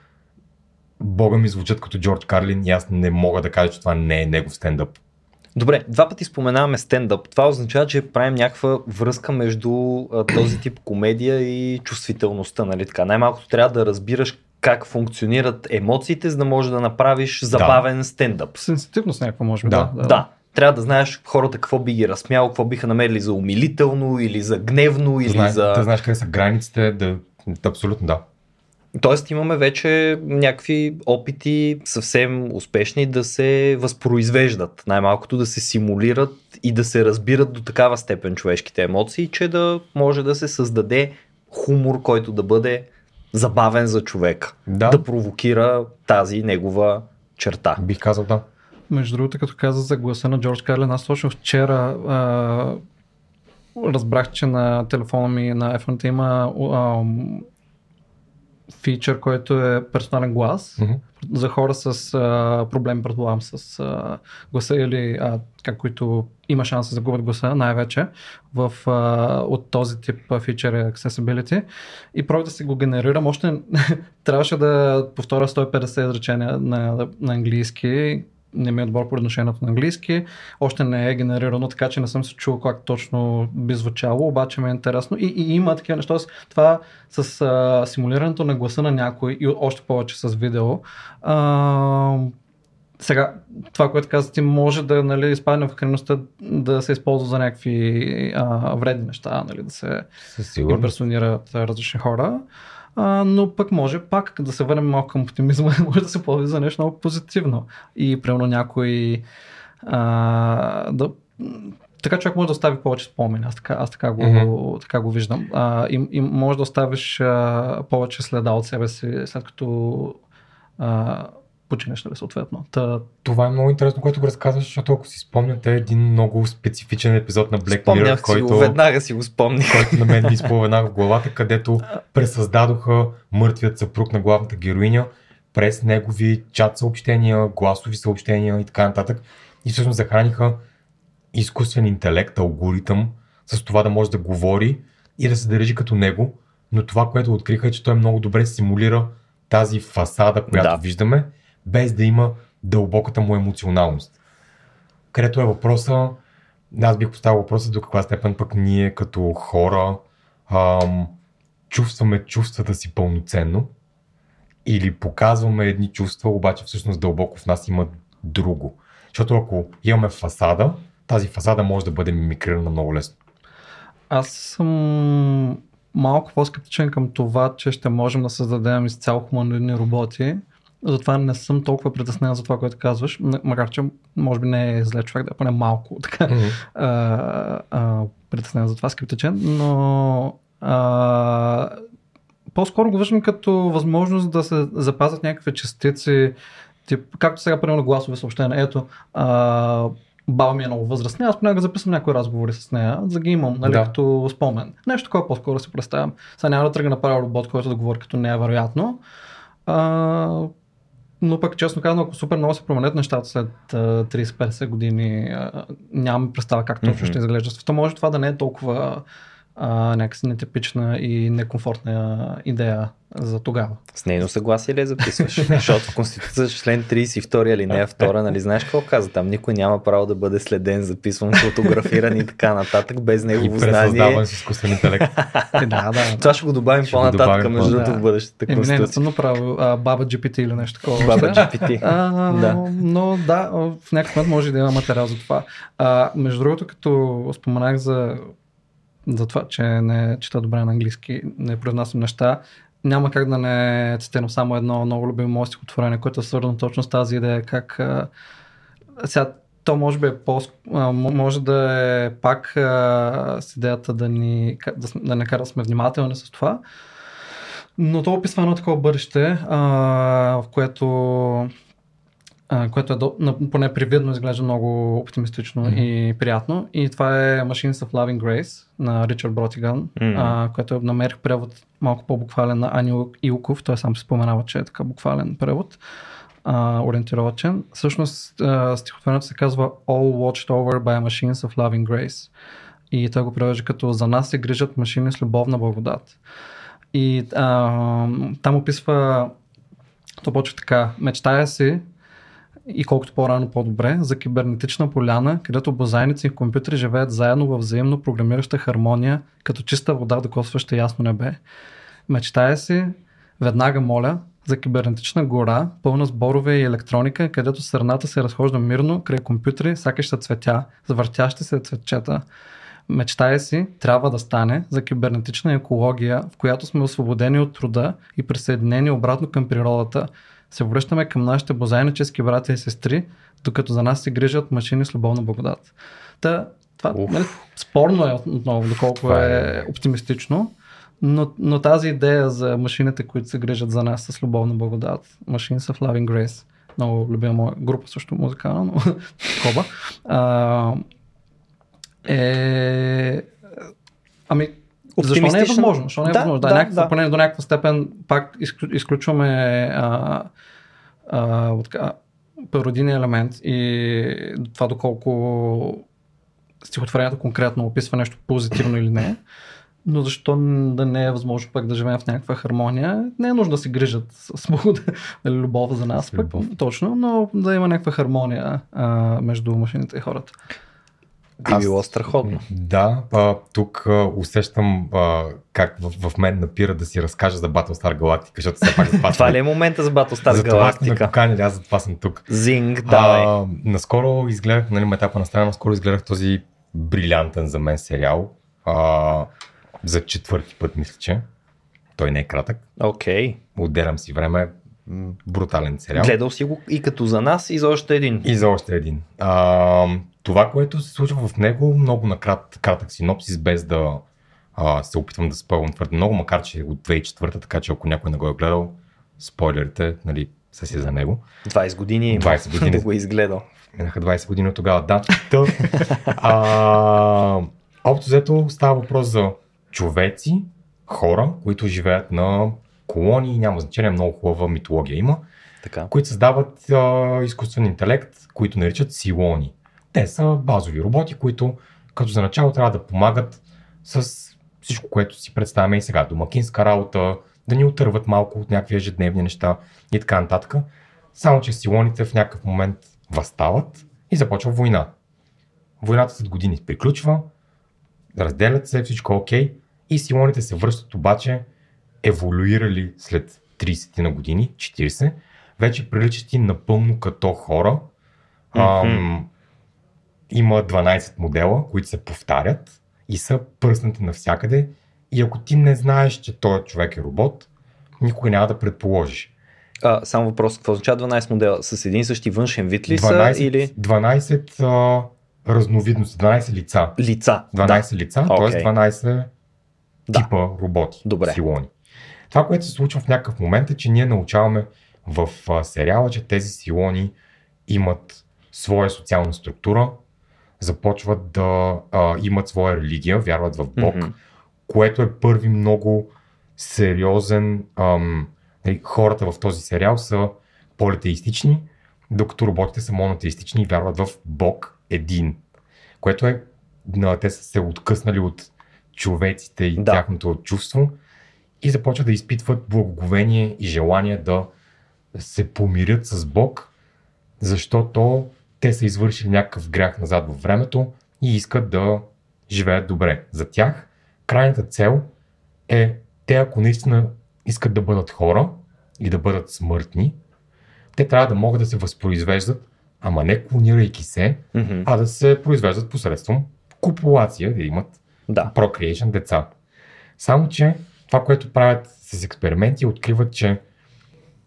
бога ми звучат като Джордж Карлин и аз не мога да кажа, че това не е негов стендъп. Добре, два пъти споменаваме стендъп. Това означава, че правим някаква връзка между а, този тип комедия и чувствителността, нали така? Най-малкото трябва да разбираш как функционират емоциите, за да можеш да направиш забавен стендъп. Сенситивност някаква, може би. Да, Да, Да. Трябва да знаеш хората какво би ги разсмяло, какво биха намерили за умилително или за гневно или Зна, за... Да знаеш къде са границите, да, абсолютно да. Тоест имаме вече някакви опити съвсем успешни да се възпроизвеждат, най-малкото да се симулират и да се разбират до такава степен човешките емоции, че да може да се създаде хумор, който да бъде забавен за човека, Да, да провокира тази негова черта. бих казал да. Между другото, като каза за гласа на Джордж Карлин, аз точно вчера а, разбрах, че на телефона ми на iPhone има а, фичър, който е персонален глас Мгм. за хора с а, проблем, предполагам, с а, гласа или а, как, които има шанс да загубят гласа, най-вече в, а, от този тип фичър е Accessibility. И пробвах да си го генерирам. Още <laughs> трябваше да повторя 150 изречения на, на английски. Не ми е добър по отношението на английски. Още не е генерирано, така че не съм се чул как точно би звучало, обаче ми е интересно. И, и има такива неща. Това с а, симулирането на гласа на някой и още повече с видео. А, сега, това, което каза ти, може да нали, изпадне в крайността да се използва за някакви а, вредни неща, нали, да се имперсонират различни хора. А, но пък може пак да се върнем малко към оптимизма, <laughs> може да се ползва за нещо много позитивно. И примерно някой а, да, така човек може да остави повече спомени. Аз така, аз така, го, Мгм. така го виждам. А, и, и може да оставиш а, повече следа от себе си, след като а, починеш, нали, съответно. Та, Това е много интересно, което го разказваш, защото ако си спомняте един много специфичен епизод на Black Mirror, Спомнях си който, го, веднага си го спомних. който на мен ми <laughs> изплува веднага в главата, където пресъздадоха мъртвият съпруг на главната героиня през негови чат съобщения, гласови съобщения и така нататък. И всъщност захраниха изкуствен интелект, алгоритъм, с това да може да говори и да се държи като него, но това, което откриха е, че той много добре симулира тази фасада, която Да. виждаме, без да има дълбоката му емоционалност. Където е въпроса, аз бих поставил въпроса до каква степен пък ние като хора ам, чувстваме чувствата си пълноценно или показваме едни чувства, обаче всъщност дълбоко в нас има друго. Защото ако имаме фасада, тази фасада може да бъде мимикрирана много лесно. аз съм малко по-скептичен към това, че ще можем да създадем изцяло хуманоидни роботи. Затова не съм толкова притеснен за това, което казваш, макар че може би не е зле човек да е поне малко <laughs> така а, а, притеснен за това, скептичен, но а, по-скоро го виждам като възможност да се запазят някакви частици, тип, както сега примерно гласови съобщения. Ето, а, баба ми е много възрастна, аз понякога записвам някои разговори с нея, за да ги имам, нали, Да. като спомен. Нещо такова по-скоро си представям. Сега няма да тръгна да правя робот, който да говори като нея, вероятно. А, но пък, честно казано, ако супер много се променят нещата след а, 30-50 години, нямам представа как точно Мгм. ще изглежда света. Може това да не е толкова а, някакси нетипична и некомфортна идея за тогава. С нейно съгласие ли я записваш? <laughs> Защото в Конституцията член 32 алинея 2, нали знаеш какво каза? Там никой няма право да бъде следен, записван, фотографиран и така нататък, без И негово пресъздаван знание. с изкуствен интелект. <laughs> Е, да, да. Това ще го добавим Ще по-нататък, добавим между другото, по-нататък. в бъдещата Еми, не, не конституция. съм направил а, баба GPT или нещо такова. Баба. GPT. А, Да. Но да, в някакъв момент може и да има материал за това. А, между другото, като споменах за, за това, че не чета добре на английски, не произнасям неща, няма как да не цитирам само едно много любимо мое стихотворение, което е свързано точно с тази идея, как а, сега то може би е по, а, м- може да е пак а, с идеята да ни да, да не кара сме внимателни с това, но то описва едно такова бъдеще, а, в което а, което е до, на, поне привидно изглежда много оптимистично Мгм. и приятно. И това е Machines of Loving Grace на Ричард Бротиган, Мгм. а, което намерих превод малко по-буквален на Ани Илков. Той сам се споменава, че е така буквален превод, а, ориентировачен. Всъщност а, стихотворението се казва All Watched Over by Machines of Loving Grace. И той го превежда като За нас се грижат машини с любовна благодат. И а, там описва то почва така. Мечтая си и колкото по-рано по-добре, за кибернетична поляна, където бозайници и компютри живеят заедно във взаимно програмираща хармония, като чиста вода, докосваща ясно небе. Мечтая си, веднага моля, за кибернетична гора, пълна с борове и електроника, където сърната се разхожда мирно край компютри, сякаш цветя, завъртящи се цветчета. Мечтая си, трябва да стане за кибернетична екология, в която сме освободени от труда и присъединени обратно към природата. Се връщаме към нашите бозайнически братя и сестри, докато за нас се грижат машини с любовна благодат. Та, това Уф. нали, спорно е отново, доколко е е- оптимистично, но, но тази идея за машините, които се грижат за нас с любовна благодат, Machines of Loving Grace, много любима моя група също музикална, но <laughs> коба, а, е... Ами, защо не е възможно? Защо не е Да, възможно? Да, да, някаква, да. поне до някаква степен пак изклю, изключваме а, пародийния елемент и това доколко стихотворението конкретно описва нещо позитивно или не. Но защо да не е възможно пък да живеем в някаква хармония? Не е нужно да се грижат с <laughs> нали, любов за нас, пък, точно, но да има някаква хармония а, между машините и хората. Би Аз- било страхотно. Да, а, тук а, усещам а, как в, в мен напира да си разкажа за Battlestar Galactica, защото все пак за <laughs> това, ли е момента за Battlestar за това сте Galactica? поканили, аз за това съм тук. Зинг, давай. А, наскоро изгледах, нали, етапа на страна, наскоро изгледах този брилянтен за мен сериал. А, за четвърти път, мисля, че. Той не е кратък. Окей. Отделям си време. брутален сериал. Гледал си го и като за нас, и за още един. И за още един. А, това, което се случва в него, много накрат, кратък синопсис, без да а, се опитвам да спълвам твърде много, макар че е от 2004, така че ако някой не го е гледал, спойлерите, нали, са си за него. 20 години има 20 <laughs> години. да го е изгледал. Минаха 20 години от тогава, да. Та, а, общо взето става въпрос за човеци, хора, които живеят на колонии, няма значение, много хубава митология има, Така. които създават а, изкуствен интелект, които наричат силони. Те са базови роботи, които като за начало трябва да помагат с всичко, което си представяме и сега. Домакинска работа, да ни отърват малко от някакви ежедневни неща и така нататък. Само, че силоните в някакъв момент възстават и започва война. Войната след години приключва, разделят се, всичко е окей и силоните се връщат обаче еволюирали след 30 на години, 40, вече приличат напълно като хора. Ам, има 12 модела, които се повтарят и са пръснати навсякъде. И ако ти не знаеш, че този човек е робот, никога няма да предположиш. А, само въпрос, какво означава 12 модела? С един и същи външен вид ли 12, са или 12 а, разновидности, 12 лица. лица? 12 лица, т.е. Окей. 12 Да. типа роботи, Добре. силони. Това, което се случва в някакъв момент е, че ние научаваме в сериала, че тези силони имат своя социална структура, започват да а, имат своя религия, вярват в Бог, Мгм. което е първи много сериозен. Ам, нали, хората в този сериал са политеистични, докато роботите са монотеистични и вярват в Бог един. Което е, на, те са се откъснали от човеците и да. тяхното чувство и започват да изпитват благоговение и желание да се помирят с Бог, защото те са извършили някакъв грях назад във времето и искат да живеят добре. За тях крайната цел е те, ако наистина искат да бъдат хора и да бъдат смъртни, те трябва да могат да се възпроизвеждат, ама не клонирайки се, Мгм. а да се произвеждат посредством копулация, да имат Да. procreation деца. Само, че това, което правят с експерименти, откриват, че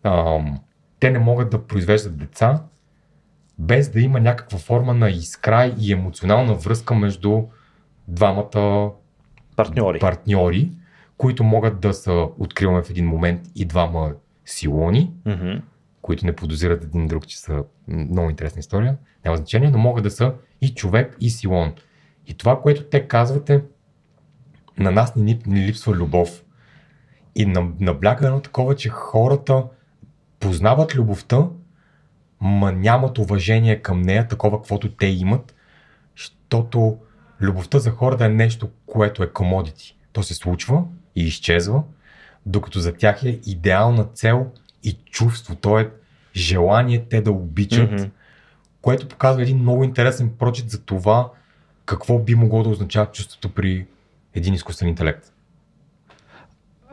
ам, те не могат да произвеждат деца без да има някаква форма на искра и емоционална връзка между двамата Партньори. партньори, които могат да са, откриваме в един момент, и двама силони, Мгм. които не подозират един друг, че са много интересна история, няма значение, но могат да са и човек, и силон. И това, което те казват е, на нас ни, ни липсва любов. И на- набляга едно такова, че хората познават любовта, ма нямат уважение към нея, такова каквото те имат, защото любовта за хората е нещо, което е commodity. То се случва и изчезва, докато за тях е идеална цел и чувство. То е желание те да обичат, Мгм. което показва един много интересен прочит за това какво би могло да означава чувството при един изкуствен интелект.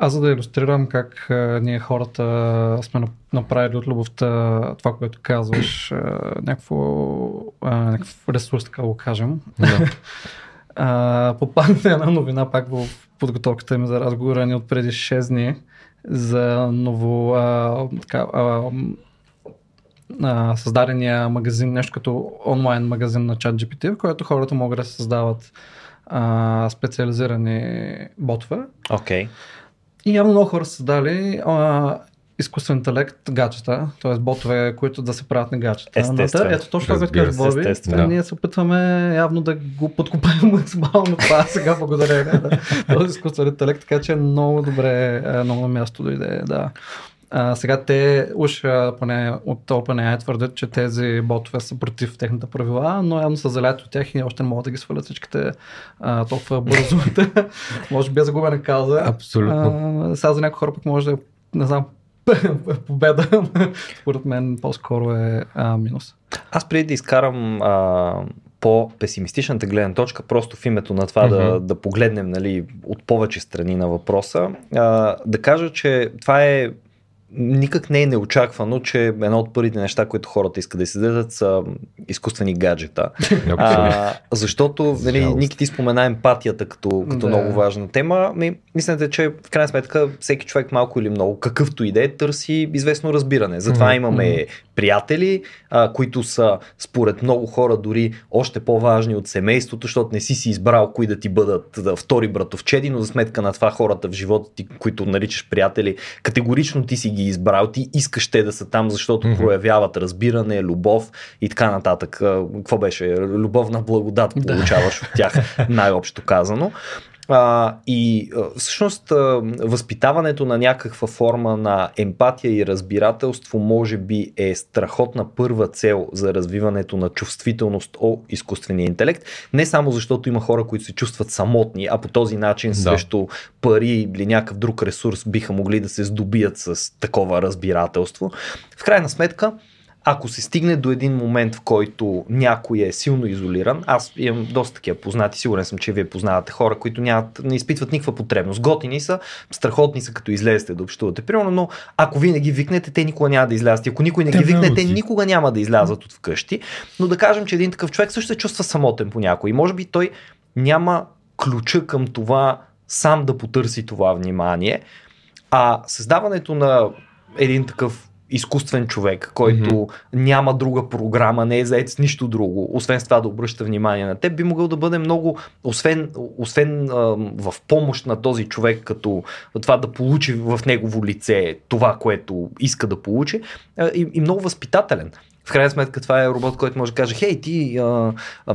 Аз за да иллюстрирам как а, ние хората сме нап- направили от любовта това, което казваш, а, някакво, а, някакъв ресурс, така го кажем. Да. <laughs> А, попадна една новина пак в подготовката ми за разговора ни от преди 6 дни за ново а, така, а, а, създадения магазин, нещо като онлайн магазин на ChatGPT, в който хората могат да създават а, специализирани ботове. Окей. И явно много хора са създали а, изкуствен интелект гаджета, т.е. ботове, които да се правят на гаджета. Естествено. Но те- Ето точно това, което се, Боби. Да. Ние се опитваме явно да го подкопаем <laughs> максимално това сега благодарение на този изкуствен интелект, така че много добре, е, много на място дойде. Да. А, сега те уж поне от OpenAI твърдят, че тези ботове са против техните правила, но явно са заляти от тях и още не могат да ги свалят всичките а, толкова бързо. <laughs> Може би е загубена кауза. Абсолютно. А, сега за някои хора пък може да не знам, <laughs> победа. Според мен по-скоро е а, минус. Аз преди да изкарам а, по-песимистичната гледна точка, просто в името на това да, Мгм. да погледнем нали, от повече страни на въпроса, а, да кажа, че това е никак не е неочаквано, че едно от първите неща, които хората искат да дадат са изкуствени гаджета. <laughs> а, защото, нали, Ники ти спомена емпатията като, като да. много важна тема. Ми, мислите, че в крайна сметка всеки човек малко или много, какъвто и да е, търси известно разбиране. Затова mm-hmm. имаме приятели, а, които са според много хора дори още по-важни от семейството, защото не си си избрал кои да ти бъдат да, втори братовчеди, но за сметка на това хората в живота ти, които наричаш приятели, категорично ти си ги избрал, ти искаш те да са там, защото mm-hmm. проявяват разбиране, любов и така нататък. Какво беше? Любовна благодат получаваш от тях, <laughs> най-общо казано. А, и всъщност възпитаването на някаква форма на емпатия и разбирателство може би е страхотна първа цел за развиването на чувствителност о изкуствения интелект. Не само защото има хора, които се чувстват самотни, а по този начин да. срещу пари или някакъв друг ресурс биха могли да се здобият с такова разбирателство. В крайна сметка, ако се стигне до един момент, в който някой е силно изолиран, аз имам доста такива познати, сигурен съм, че вие познавате хора, които нямат, не изпитват никаква потребност. Готини са, страхотни са, като излезете да общувате. Примерно, но ако вие не ги викнете, те никога няма да излязат. Ако никой не ги викне, те никога няма да излязат от вкъщи. Но да кажем, че един такъв човек също се чувства самотен по някой. И може би той няма ключа към това сам да потърси това внимание. А създаването на един такъв изкуствен човек, който mm-hmm. няма друга програма, не е заед с нищо друго, освен с това да обръща внимание на теб, би могъл да бъде много, освен, освен а, в помощ на този човек, като това да получи в негово лице това, което иска да получи, а, и, и много възпитателен. В крайна сметка това е робот, който може да каже, хей, ти а, а,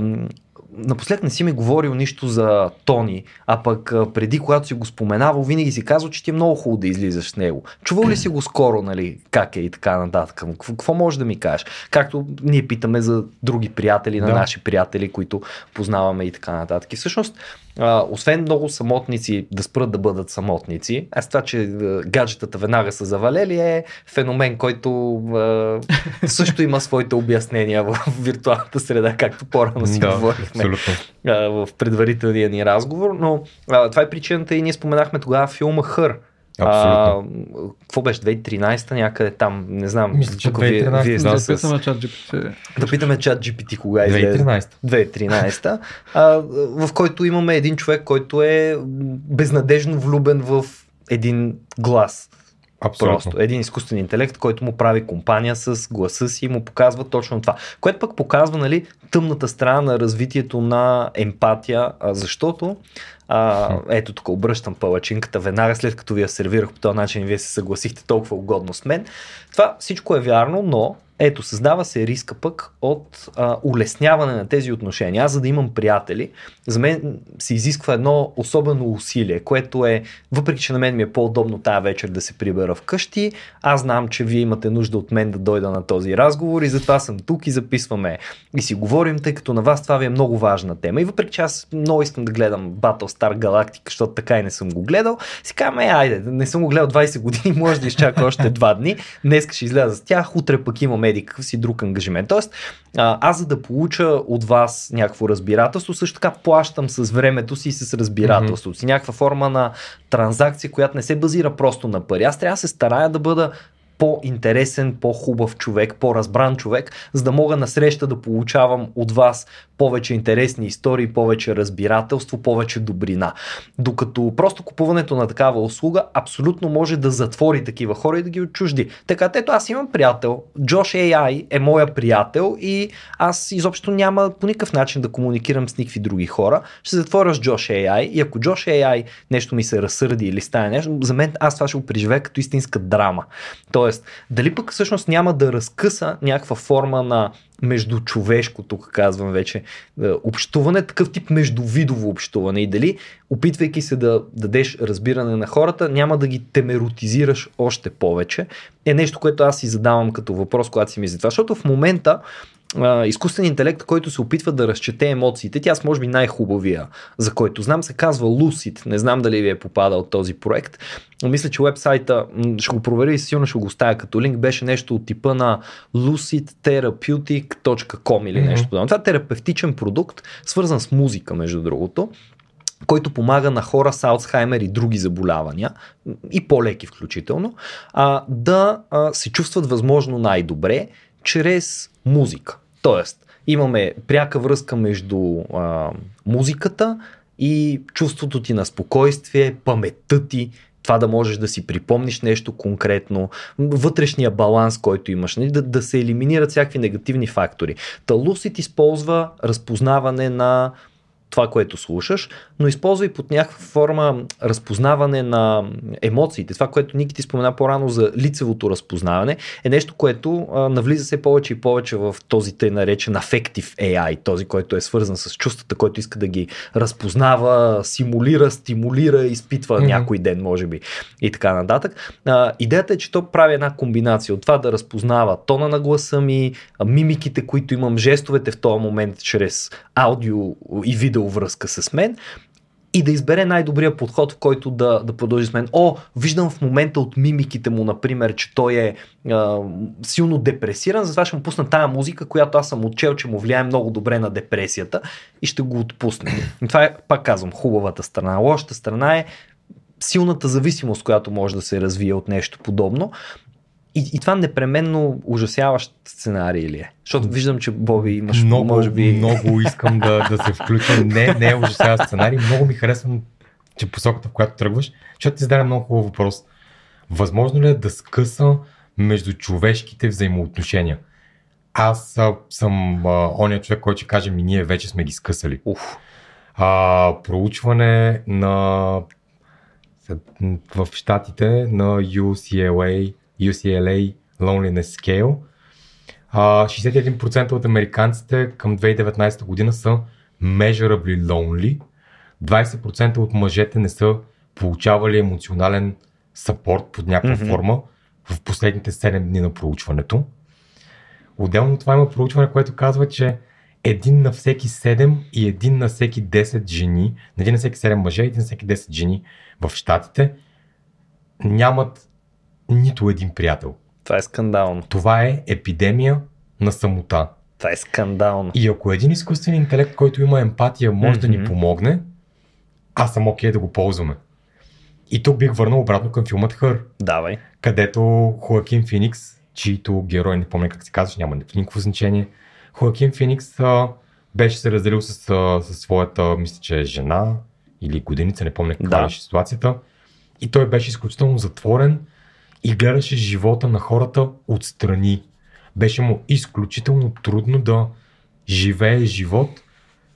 напоследък не си ми говорил нищо за Тони, а пък преди, когато си го споменавал, винаги си казал, че ти е много хубаво да излизаш с него. Чувал ли си го скоро, нали, как е и така нататък? Какво може да ми кажеш? Както ние питаме за други приятели на да. наши приятели, които познаваме и така нататък. И всъщност а, освен много самотници да спрат да бъдат самотници, аз това, че гаджетата веднага са завалели е феномен, който а, <laughs> също има своите обяснения в виртуалната среда, както по-рано си да, говорихме а, в предварителния ни разговор, но а, това е причината и ние споменахме тогава филма Хър, Абсолютно. какво беше 2013 някъде там, не знам. Мисля, че 2013. Вие, вие да, питаме чат GPT. Да питаме чат GPT кога е 2013. 2013. а, в който имаме един човек, който е безнадежно влюбен в един глас. Абсолютно. Просто един изкуствен интелект, който му прави компания с гласа си и му показва точно това. Което пък показва нали, тъмната страна на развитието на емпатия, защото а, ето тук обръщам палачинката веднага след като ви я сервирах по този начин и вие се съгласихте толкова угодно с мен. Това всичко е вярно, но ето, създава се риска пък от а, улесняване на тези отношения. Аз, за да имам приятели, за мен се изисква едно особено усилие, което е, въпреки че на мен ми е по-удобно тая вечер да се прибера вкъщи, аз знам, че вие имате нужда от мен да дойда на този разговор и затова съм тук и записваме и си говорим, тъй като на вас това ви е много важна тема. И въпреки че аз много искам да гледам Battlestar Galactica, защото така и не съм го гледал, си казвам, е, айде, не съм го гледал 20 години, може да изчака още 2 дни, днес ще изляза с тях, утре пък имам еди какъв си друг ангажимент. Тоест, аз за да получа от вас някакво разбирателство, също така плащам с времето си и с разбирателството си. Някаква форма на транзакция, която не се базира просто на пари. Аз трябва да се старая да бъда по-интересен, по-хубав човек, по-разбран човек, за да мога на среща да получавам от вас повече интересни истории, повече разбирателство, повече добрина. Докато просто купуването на такава услуга абсолютно може да затвори такива хора и да ги отчужди. Така, ето аз имам приятел, Джош AI е моя приятел и аз изобщо няма по никакъв начин да комуникирам с никакви други хора. Ще затворя с Джош AI и ако Джош AI нещо ми се разсърди или стане нещо, за мен аз това ще го преживея като истинска драма. Тоест, дали пък всъщност няма да разкъса някаква форма на междучовешко, тук казвам вече, е, общуване, такъв тип междувидово общуване? И дали, опитвайки се да дадеш разбиране на хората, няма да ги темеротизираш още повече, е нещо, което аз си задавам като въпрос, когато си мисля това, защото в момента а, изкуствен интелект, който се опитва да разчете емоциите. Тя с може би най-хубавия, за който знам, се казва Lucid. Не знам дали ви е попадал този проект. Но мисля, че вебсайта, ще го проверя и силно ще го оставя като линк, беше нещо от типа на lucidtherapeutic.com или нещо подобно. Това е терапевтичен продукт, свързан с музика, между другото който помага на хора с Алцхаймер и други заболявания, и по-леки включително, а, да а, се чувстват възможно най-добре чрез музика. Тоест, имаме пряка връзка между а, музиката и чувството ти на спокойствие, паметта ти, това да можеш да си припомниш нещо конкретно, вътрешния баланс, който имаш, нали, да, да се елиминират всякакви негативни фактори. Та Lucid използва разпознаване на това, което слушаш, но използва и под някаква форма разпознаване на емоциите. Това, което Ники ти спомена по-рано за лицевото разпознаване, е нещо, което а, навлиза се повече и повече в този тъй наречен affective AI, този, който е свързан с чувствата, който иска да ги разпознава, симулира, стимулира, изпитва mm-hmm. някой ден, може би, и така нататък. А, идеята е, че то прави една комбинация от това да разпознава тона на гласа ми, мимиките, които имам, жестовете в този момент чрез аудио и видео връзка с мен и да избере най-добрия подход, в който да, да продължи с мен. О, виждам в момента от мимиките му, например, че той е а, силно депресиран, затова ще му пусна тая музика, която аз съм отчел, че му влияе много добре на депресията и ще го отпусне. Това е, пак казвам, хубавата страна. Лошата страна е силната зависимост, която може да се развие от нещо подобно. И, и това непременно ужасяващ сценарий ли е? Защото виждам, че Боби имаш много, може би... Много искам да, да се включа. Не, не е ужасяващ сценарий. Много ми харесвам, че посоката, в която тръгваш, защото ти зададе много хубав въпрос. Възможно ли е да скъса между човешките взаимоотношения? Аз а, съм а, оня човек, който ще каже ми, ние вече сме ги скъсали. Уф. А, проучване на в щатите на UCLA UCLA Loneliness Scale. А, 61% от американците към 2019 година са measurably lonely. 20% от мъжете не са получавали емоционален сапорт под някаква mm-hmm. форма в последните 7 дни на проучването. Отделно това има проучване, което казва, че един на всеки 7 и един на всеки 10 жени, един на всеки 7 мъже и един на всеки 10 жени в Штатите нямат нито един приятел. Това е скандално. Това е епидемия на самота. Това е скандално. И ако един изкуствен интелект, който има емпатия, може mm-hmm. да ни помогне, аз съм окей okay да го ползваме. И тук бих върнал обратно към филмът Хър. Давай. Където Хоакин Феникс, чието герой, не помня как се казваш, няма никакво значение. Хоакин Феникс а, беше се разделил с, с своята, мисля, че е жена или годиница, не помня каква да. беше ситуацията. И той беше изключително затворен и гледаше живота на хората отстрани. Беше му изключително трудно да живее живот,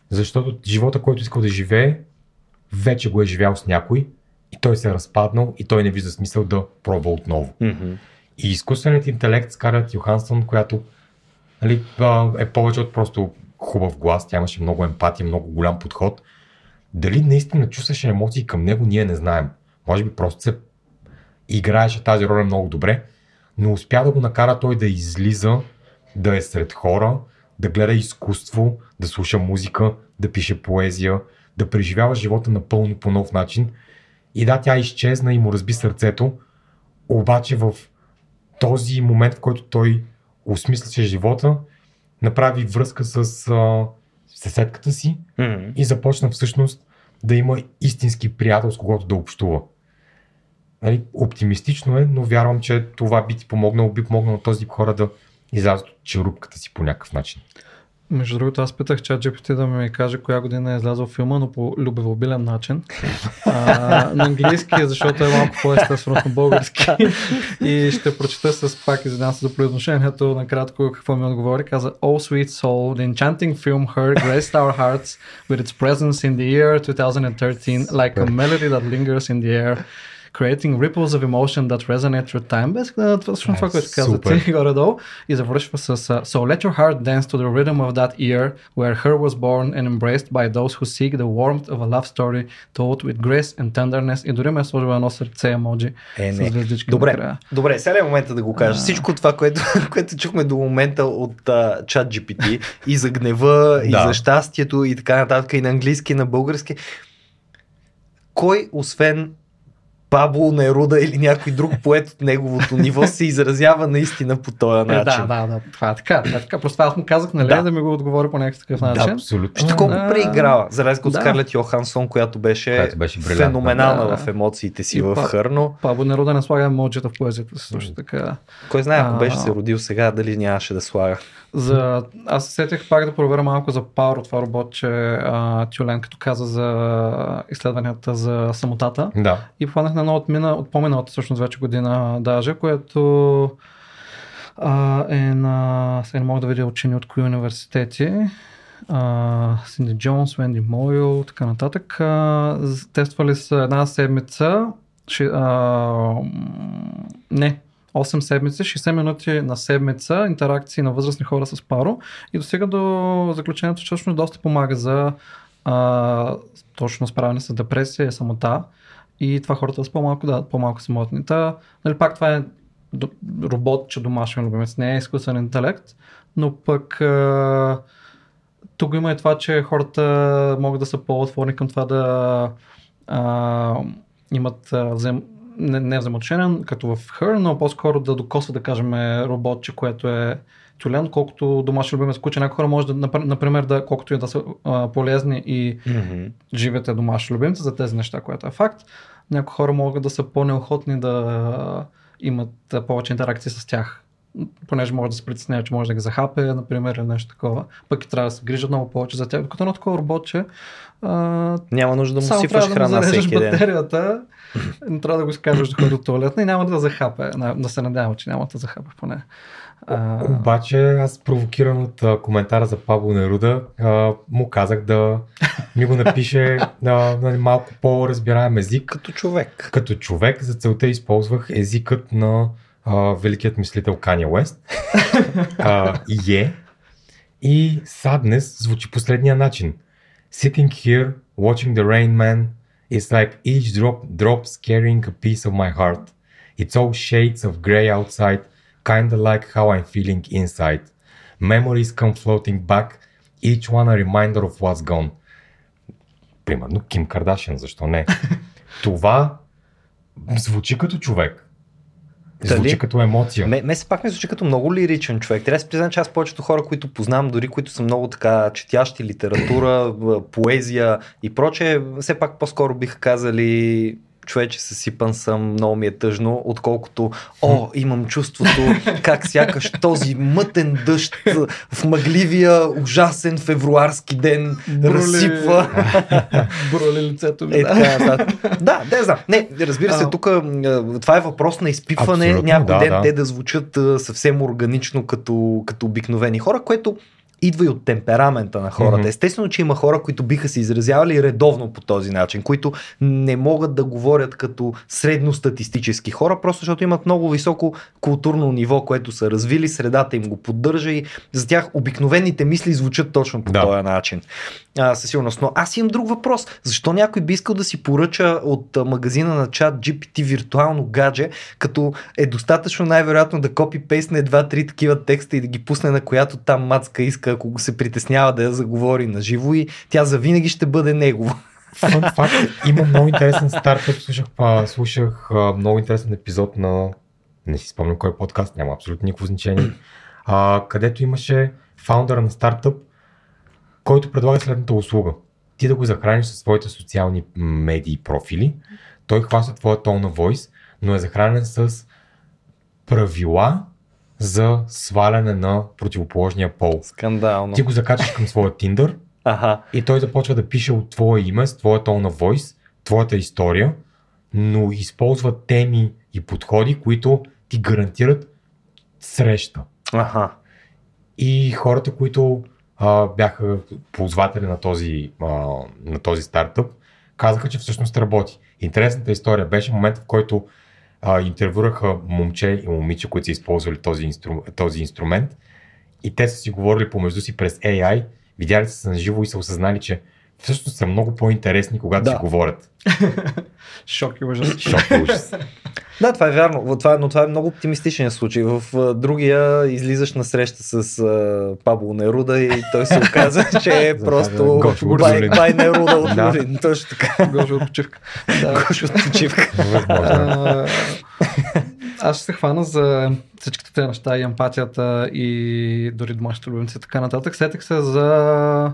защото живота, който искал да живее, вече го е живял с някой и той се е разпаднал и той не вижда смисъл да пробва отново. Mm-hmm. И изкуственият интелект Скарлет Йохансън, която нали, е повече от просто хубав глас, тя имаше много емпатия, много голям подход. Дали наистина чувстваше емоции към него, ние не знаем. Може би просто се играеше тази роля много добре, но успя да го накара той да излиза, да е сред хора, да гледа изкуство, да слуша музика, да пише поезия, да преживява живота напълно по нов начин. И да, тя изчезна и му разби сърцето, обаче в този момент, в който той осмисляше живота, направи връзка с а, съседката си mm-hmm. и започна всъщност да има истински приятел, с когото да общува. Нали, оптимистично е, но вярвам, че това би ти помогнало, би помогнало този хора да излязат от черупката си по някакъв начин. Между другото, аз питах чат GPT да ми каже коя година е излязъл филма, но по любовобилен начин. А, на английски, защото е малко по-естествено на български. И ще прочета с пак, извинявам се за произношението, накратко какво ми отговори. Каза Oh sweet soul, the enchanting film Her graced our hearts with its presence in the year 2013 like a melody that lingers in the air creating ripples of emotion that resonate through time. Без, това, точно това, което каза ти горе-долу. И завършва с So let your heart dance to the rhythm of that year where her was born and embraced by those who seek the warmth of a love story told with grace and tenderness. И дори ме е сложила едно сърце емоджи е, с звездички добре. Добре, сега е момента да го кажа. Всичко това, което, <laughs> което чухме до момента от uh, чат GPT и за гнева, и за щастието, и така нататък, и на английски, и на български. Кой, освен Пабло Неруда или някой друг поет от неговото ниво се изразява наистина по този Е, начин. да, да, да, това е така. Това е така. Просто аз му казах, нали, Да. да. ми го отговори по някакъв такъв Да, начин. абсолютно. Вижте колко преиграва, за разлика от да. Скарлет Йохансон, която беше, Която беше феноменална Да. в емоциите си И в па- Хърно. Пабло Неруда не слага емоджита в поезията си също така. Кой знае, ако беше се родил сега, дали нямаше да слага. За... Аз се сетих пак да проверя малко за Power, това роботче а, Тюлен, като каза за изследванията за самотата. Да. И попаднах на едно от, мина, от по-миналата всъщност вече година даже, което а, е на... Сега не мога да видя учени от кои университети. Синди Джонс, Уенди Мойл, така нататък. А, тествали са една седмица. Ши, а, не, 8 седмици, 60 минути на седмица интеракции на възрастни хора с паро и достига до заключението, че всъщност доста помага за а, точно справяне с депресия самота и това хората са по-малко, да, по-малко самотни. Та, нали, пак това е робот, че домашен любимец, не е изкуствен интелект, но пък а, тук има и това, че хората могат да са по-отворени към това да а, имат а, взем, не, не взаимоотношения, като в Her, но по-скоро да докосва, да кажем, роботче, което е тюлен, колкото домашен любимец куче. Някои хора може да, напр- например, да, колкото и да са а, полезни и живете домашни любимци за тези неща, което е факт. Някои хора могат да са по-неохотни да имат повече интеракции с тях. Понеже може да се притеснява, че може да ги захапе, например, или нещо такова. Пък и трябва да се грижат много повече за тях. Докато едно такова роботче, а, Няма нужда да му само сипваш трябва да му храна всеки ден. батерията, не трябва да го изкарваш да ходи до туалетна и няма да захапе. На- Да се надявам, че няма да захапе поне. А, Обаче аз провокиран от а, коментара за Пабло Неруда, а, му казах да ми го напише на, на малко по-разбираем език. Като човек. Като човек за целта използвах езикът на а, великият мислител Кания Уест. <laughs> а, е. И sadness звучи последния начин. Sitting here, watching the rain man, it's like each drop drops carrying a piece of my heart. It's all shades of grey outside, kinda like how I'm feeling inside. Memories come floating back, each one a reminder of what's gone. Примерно Ким Кардашин, защо не? <laughs> Това звучи като човек. Звучи Дали? като емоция. Ме, ме се пак ми звучи като много лиричен човек. Трябва да се призна, че аз повечето хора, които познавам, дори които са много така четящи литература, <clears throat> поезия и прочее, все пак по-скоро биха казали човече съсипан съм, много ми е тъжно, отколкото о, имам чувството как сякаш този мътен дъжд в мъгливия, ужасен февруарски ден Броли. разсипва. Броли лицето ми. Е, да. така, нататък. да, да, знам. Не, разбира се, тук това е въпрос на изпипване. Абсолютно, Някой да, ден да. те да звучат съвсем органично като, като обикновени хора, което идва и от темперамента на хората. Мгм. Естествено, че има хора, които биха се изразявали редовно по този начин, които не могат да говорят като средностатистически хора, просто защото имат много високо културно ниво, което са развили, средата им го поддържа и за тях обикновените мисли звучат точно по Да. този начин. А, със сигурност. Но аз имам друг въпрос. Защо някой би искал да си поръча от магазина на чат GPT виртуално гадже, като е достатъчно най-вероятно да копи-пейсне два-три такива текста и да ги пусне на която там мацка иска, ако го се притеснява да я заговори на живо и тя завинаги ще бъде негова. Факт, има много интересен стартъп. Слушах, а, слушах а, много интересен епизод на не си спомням кой подкаст, няма абсолютно никакво значение, а, където имаше фаундъра на стартъп, който предлага следната услуга. Ти да го захраниш със своите социални медии профили, той хваща твоя тон на voice, но е захранен с правила за сваляне на противоположния пол. Скандално. Ти го закачаш към своя Tinder, Аха. и той започва да пише от твое име, с твоя тон на войс, твоята история, но използва теми и подходи, които ти гарантират среща. Аха. И хората, които а, бяха ползватели на този, а, на този стартъп, казаха, че всъщност работи. Интересната история беше момент, в който а, интервюраха момче и момиче, които са използвали този, инстру, този инструмент. И те са си говорили помежду си през AI, видяли са се на живо и са осъзнали, че всъщност са много по-интересни, когато Да. си говорят. <laughs> Шок и ужас. Шок и ужас. <laughs> Да, това е вярно. Това, но това е много оптимистичен случай. В а, другия излизаш на среща с а, Пабло Неруда и той се оказа, <laughs> че е просто Гошо бай, бай Неруда от Да. Лулин. Точно така. Гошо от почивка. Да. Гошо от почивка. Аз ще се хвана за всичките тези неща и емпатията и дори домашните любимци и така нататък. Сетих се за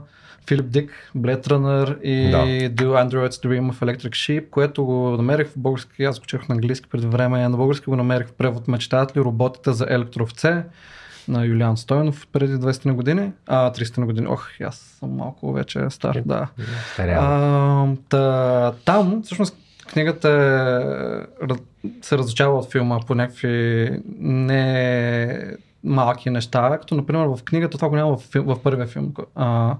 Филип Дик, Blade Runner и Да. Do Androids Dream of Electric Sheep, което го намерих в български, аз го четох на английски преди време, на български го намерих в превод Мечтаят ли роботите за електровце на Юлиан Стойнов преди 20 на години, а 30 на години. Ох, аз съм малко вече стар, да. Старява. А, та, там, всъщност, книгата е, се различава от филма по някакви не малки неща, като например в книгата, това го няма в, фил- в първия филм, а,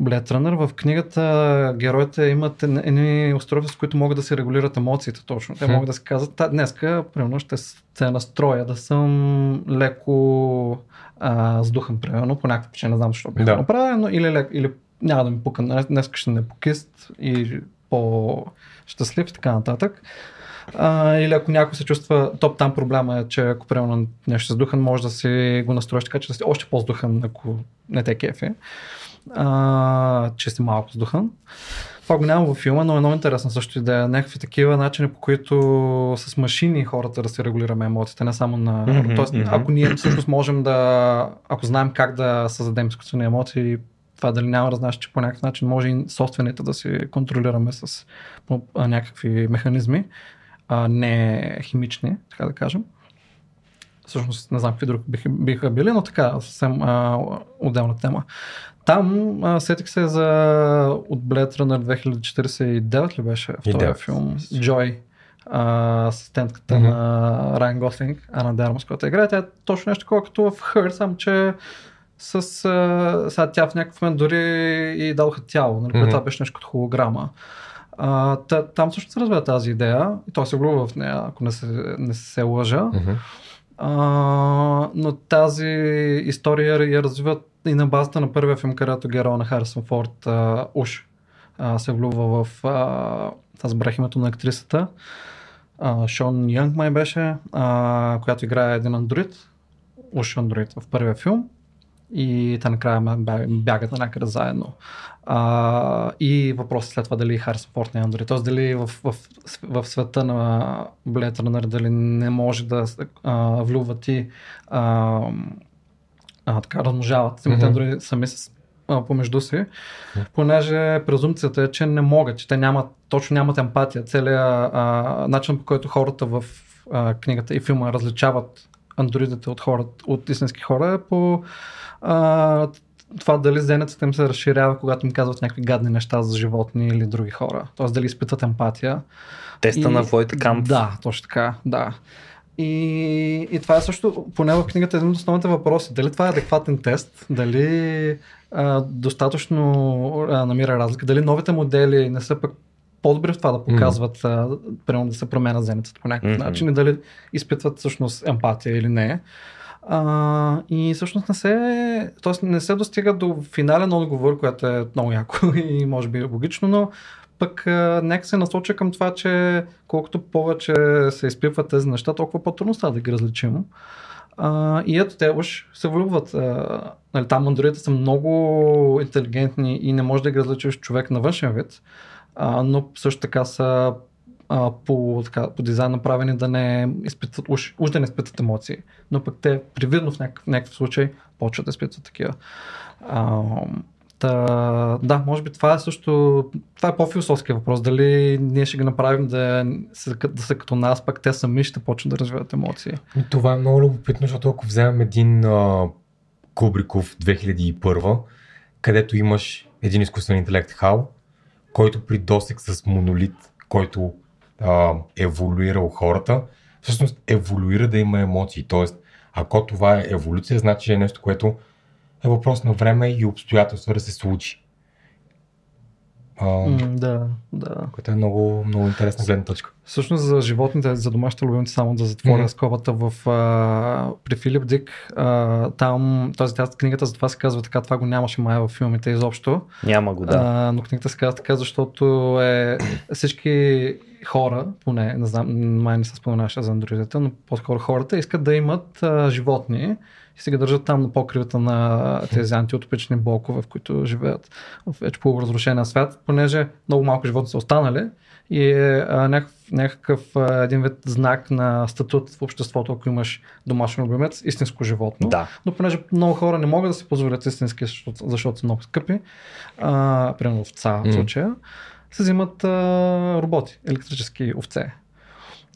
Blade Runner, в книгата героите имат едни устройства, с които могат да се регулират емоциите точно. Те могат да се казват, «Та, днеска, примерно, ще с- се настроя да съм леко а, сдухан, примерно, по някаква причина, не знам защо бих Да. го направил, но или, лек, или няма да ми пука, днес- днес ще не покист и по-щастлив и така нататък. А, или ако някой се чувства, топ там проблема е, че ако примерно нещо е сдухан, може да си го настроиш така, че да си още по-сдухан, ако не те кефи. А, че си малко сдухан. Това го няма във филма, но е много интересна също идея. Някакви такива начини, по които с машини хората да се регулираме емоциите, не само на... Мгм, Тоест, мгм. ако ние всъщност можем да... Ако знаем как да създадем изкуствени емоции, това дали няма да знаеш, че по някакъв начин може и собствените да си контролираме с някакви механизми, а, не химични, така да кажем. Всъщност не знам какви други биха, биха били, но така, съвсем а, отделна тема. Там а, сетих се за от Blade Runner 2049 ли беше втория филм? Joy, а, асистентката Мгм. на Райан Гослинг, Ана Дармас, която играе. Тя е точно нещо такова като в Her, само че с, а, сега тя в някакъв момент дори и дадоха тяло, нали, Мгм. това беше нещо като холограма. А, та, там също се развива тази идея и той се влюбва в нея, ако не се, не се лъжа. Мгм. А, но тази история я развиват и на базата на първия филм, където героя на Харрисон Форд а, уж а, се влюбва в... А, аз забрах името на актрисата. А, Шон Янг май беше, а, която играе един андроид. Уж андроид в първия филм. И те накрая бя- бягат на някъде заедно. А, и въпросът след това дали Форд не е андроид. Тоест дали в, в, в света на Blade Runner дали не може да а, влюбват и а, а, така размножават самите Мгм. андроиди сами с, помежду си, понеже презумцията е, че не могат, че те нямат, точно нямат емпатия. Целият а, начин по който хората в а, книгата и филма различават андроидите от хората, от истински хора е по а, това дали зенецата им се разширява, когато им казват някакви гадни неща за животни или други хора. Тоест дали изпитват емпатия. Теста И- на Войт Камп. Да, точно така, да. И, и това е също, поне в книгата, един от основните въпроси. Дали това е адекватен тест, дали а, достатъчно а, намира разлика, дали новите модели не са пък по-добри в това да показват, а, примерно да се променя зеницата по някакъв Мгм. начин и дали изпитват всъщност емпатия или не. А, и всъщност не се, т.е. не се достига до финален отговор, което е много яко <laughs> и може би логично, но пък нека се насоча към това, че колкото повече се изпиват тези неща, толкова по-трудно става да ги различим. А, и ето те уж се влюбват. А, нали, там андроидите са много интелигентни и не може да ги различиш човек на външен вид, а, но също така са а, по, така, по дизайн направени да не изпитват, уж, уж да не изпитват емоции, но пък те привидно в някакъв, някакъв случай почват да изпитват такива. А, Та, да, може би това е също, това е по-философски въпрос. Дали ние ще ги направим да, да са като нас, пък те сами ще почнат да развиват емоции. Това е много любопитно, защото ако вземем един а, Кубриков 2001, където имаш един изкуствен интелект Хал, който при досек с монолит, който а, еволюирал хората, всъщност еволюира да има емоции. Тоест, ако това е еволюция, значи че е нещо, което е въпрос на време и обстоятелства да се случи. А, да, да. което е много, много интересна гледна точка. Всъщност за животните, за домашните любимци, само да затворя mm-hmm. скобата в, а, при Филип Дик, а, там, тази книгата за това се казва така, това го нямаше май в филмите изобщо, Няма го, да. а, но книгата се казва така, защото е, всички хора, поне, не знам, май не се споменаваше за андроидите, но по-скоро хората искат да имат а, животни и се ги държат там на покривата на тези антиутопични блокове, в които живеят в вече полуразрушения свят, понеже много малко животни са останали и е някакъв, някакъв а, един вид знак на статут в обществото, ако имаш домашен любимец, истинско животно. Да. Но понеже много хора не могат да си позволят истински, защото, защото са много скъпи, а, примерно овца в случая, се взимат а, роботи, електрически овце.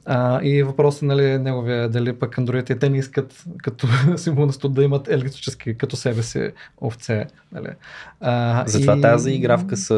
А, и въпросът нали, е неговия дали пък андроидите те не искат като <laughs> символ на студ да имат електрически като себе си овце. Нали. А, Затова и- тази игравка с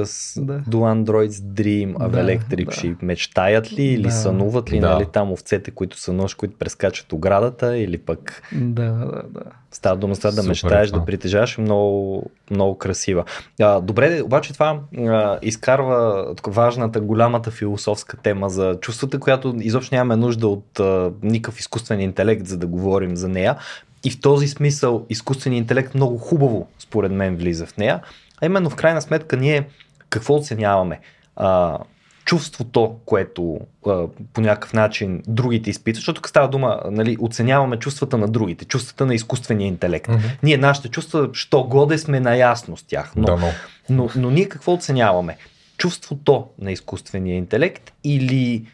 Да. Do Androids Dream of Да, Electric да. Мечтаят ли или Да. сънуват ли Да. нали, там овцете, които са нож, които прескачат оградата или пък Да, да, да. Става дума да Супер мечтаеш, това. да притежаваш много, много красива. А, добре, обаче това а, изкарва важната, голямата философска тема за чувствата, която изобщо нямаме нужда от а, никакъв изкуствен интелект, за да говорим за нея. И в този смисъл изкуственият интелект много хубаво, според мен, влиза в нея. А именно в крайна сметка ние какво оценяваме? А, чувството, което а, по някакъв начин другите изпитват, защото тук става дума, нали, оценяваме чувствата на другите, чувствата на изкуствения интелект. Мгм. Ние, нашите чувства, що годе сме наясно с тях. Но, Да, но. но, но ние какво оценяваме? Чувството на изкуствения интелект или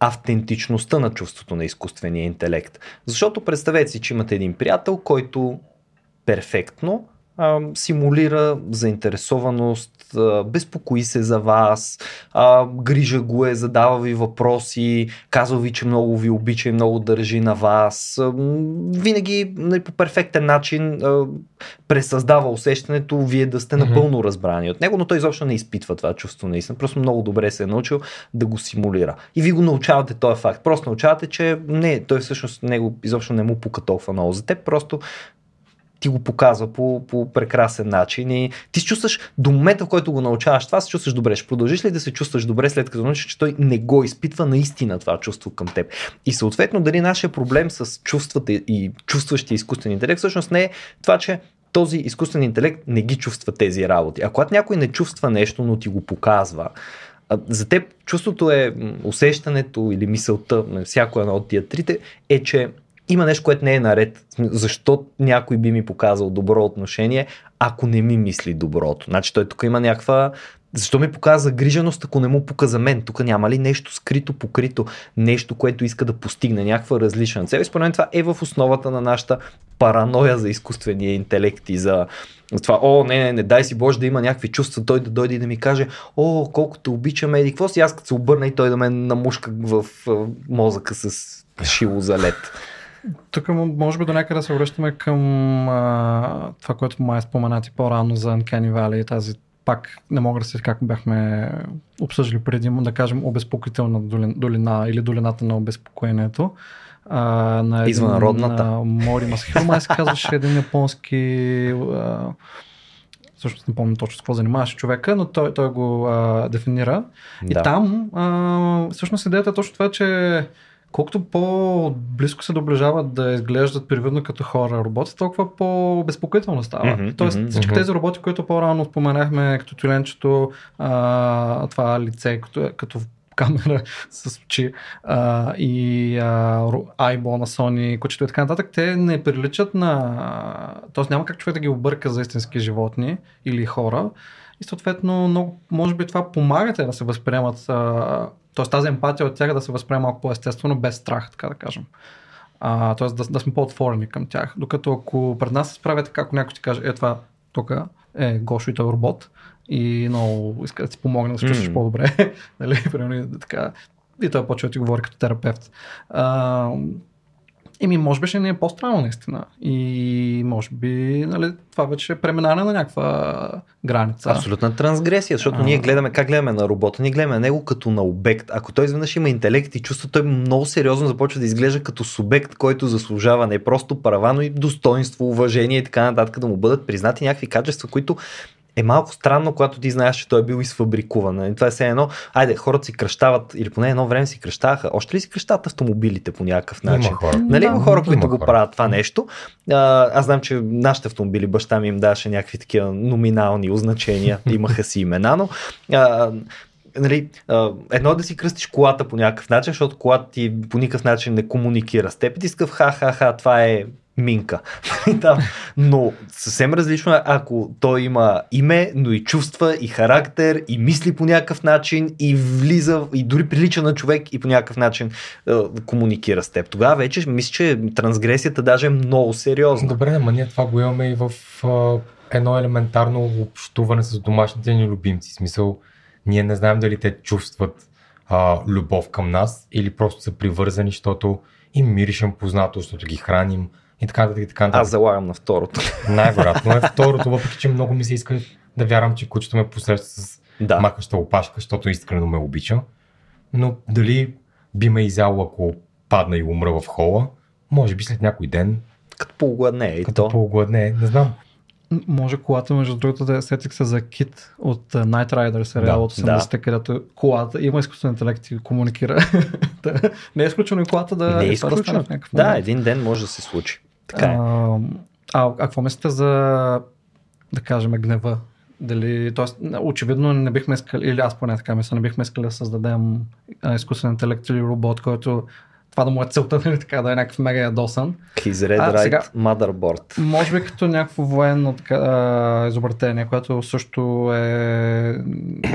автентичността на чувството на изкуствения интелект? Защото представете си, че имате един приятел, който перфектно а, симулира заинтересованост, безпокои се за вас, а, грижа го е, задава ви въпроси, казва ви, че много ви обича и много държи на вас. А, винаги нали, по перфектен начин а, пресъздава усещането вие да сте напълно разбрани от него, но той изобщо не изпитва това чувство наистина. Просто много добре се е научил да го симулира. И ви го научавате този факт. Просто научавате, че не, той всъщност него изобщо не му пука толкова много за теб, просто ти го показва по, по прекрасен начин и ти се чувстваш до момента, в който го научаваш това, се чувстваш добре. Ще продължиш ли да се чувстваш добре след като научиш, че той не го изпитва наистина това чувство към теб. И съответно дали нашия проблем с чувствата и чувстващия изкуствен интелект всъщност не е това, че този изкуствен интелект не ги чувства тези работи. А когато някой не чувства нещо, но ти го показва, за теб чувството е усещането или мисълта на всяко едно от тия трите е, че има нещо, което не е наред. Защо някой би ми показал добро отношение, ако не ми мисли доброто? Значи той тук има някаква... Защо ми показва загриженост, ако не му пука за мен? Тук няма ли нещо скрито, покрито, нещо, което иска да постигне, някаква различна цел? И според мен това е в основата на нашата параноя за изкуствения интелект и за това, о, не, не, не, дай си Боже да има някакви чувства, той да дойде и да ми каже, о, колко те обичаме, и какво си, аз като се обърна и той да ме намушка в а, мозъка с шило за лед. Тук може би до някъде се връщаме към а, това, което май споменати по-рано за Uncanny Valley и тази пак не мога да се как бяхме обсъждали преди, да кажем, обезпокоителна долина, или долината на обезпокоението. А, на един, Извънродната. На Мори Масахиро, май се казваше един японски а, всъщност не помня точно какво занимаваше човека, но той, той го а, дефинира. И Да. там а, всъщност идеята е точно това, че колкото по-близко се доближават да изглеждат привидно като хора роботи, толкова по-безпокоително става. Мгм, Тоест мгм, всички мгм. тези роботи, които по-рано споменахме, като тюленчето, а, това лице, като, като камера <laughs> с очи а, и а, ро- айбол на Sony, кучето и така нататък, те не приличат на... Тоест няма как човек да ги обърка за истински животни или хора. И съответно, много, може би това помага те да се възприемат, а, т.е. тази емпатия от тях да се възприема малко по-естествено, без страх, така да кажем. А, т.е. Да, да сме по-отворени към тях. Докато ако пред нас се справя така, ако някой ти каже, е това тук е Гошо и той е робот и много иска да ти помогне да се чувстваш М. по-добре, <laughs> нали, примерно така. И той почва да ти говори като терапевт. А, Еми, може би ще ни е по-странно наистина. И може би нали, това вече е преминане на някаква граница. Абсолютна трансгресия, защото А. ние гледаме как гледаме на робота, ние гледаме на него като на обект. Ако той изведнъж има интелект и чувства, той много сериозно започва да изглежда като субект, който заслужава не просто права, но и достоинство, уважение и така нататък, да му бъдат признати някакви качества, които е малко странно, когато ти знаеш, че той е бил изфабрикуван. Нали? Това е все едно, айде, хората си кръщават, или поне едно време си кръщаха. Още ли си кръщават автомобилите по някакъв начин? Има хора. Нали има Да, хора, има които го хора. правят това нещо. А, аз знам, че нашите автомобили, баща ми им даваше някакви такива номинални означения, <laughs> имаха си имена, но а, нали, едно е да си кръстиш колата по някакъв начин, защото колата ти по никакъв начин не комуникира с теб и ти си такъв ха-ха-ха, това е минка. <laughs> да. Но съвсем различно е, ако той има име, но и чувства, и характер, и мисли по някакъв начин, и влиза, и дори прилича на човек, и по някакъв начин е, комуникира с теб. Тогава вече мисля, че трансгресията даже е много сериозна. Добре, ама ние това го имаме и в а, едно елементарно общуване с домашните ни любимци. В Смисъл, ние не знаем дали те чувстват а, любов към нас или просто са привързани, защото им миришем познато, защото ги храним и така нататък. и Така, нататък. Аз залагам на второто. <laughs> Най-вероятно е второто, въпреки че много ми се иска да вярвам, че кучето ме посреща с Да. махаща опашка, защото искрено ме обича. Но дали би ме изяло, ако падна и умра в хола, може би след някой ден, Като полугладне и като то. по-гладне, не знам. Може колата, между другото, да сетих се за Кит от Night Rider сериал Да, от 80-те, където колата има изкуствен интелект и комуникира. <laughs> Не е изключено и колата да, Не е това да в някакъв Да, един ден може да се случи. Така е. А, а, а какво мислите за, да кажем, гнева? Дали, тоест, очевидно не бихме искали, или аз поне така мисля, не бихме искали да създадем изкуствен интелект или робот, който това да му е целта, <laughs> нали, така, да е някакъв мега ядосан. His Red А, Right сега- Motherboard. Може би като някакво военно така, а, изобретение, което също е,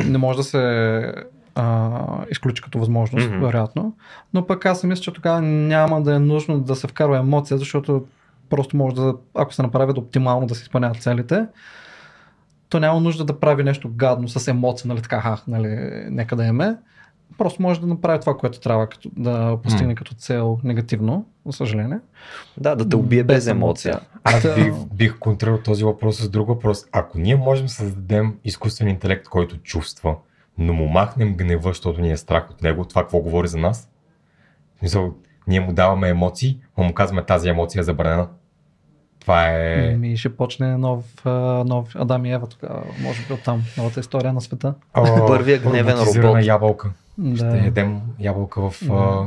не може да се а, изключи като възможност, mm-hmm. вероятно. Но пък аз мисля, че тогава няма да е нужно да се вкарва емоция, защото просто може да, ако се направи оптимално да се изпълняват целите, то няма нужда да прави нещо гадно с емоция, нали така, ха, нали, нека да еме. Просто може да направи това, което трябва като, да постигне М. като цел негативно, за съжаление. Да, да те убие без, Без емоция. Аз бих, бих контрирал този въпрос с друг въпрос. Ако ние можем да създадем изкуствен интелект, който чувства, но му махнем гнева, защото ни е страх от него, това какво говори за нас? Ние му даваме емоции, но му казваме тази емоция е забранена. Това е... Ми ще почне нов, нов Адам и Ева тогава, може би оттам, новата история на света. а, Първия гневен робот. ябълка. Да, Ще ядем ябълка в а,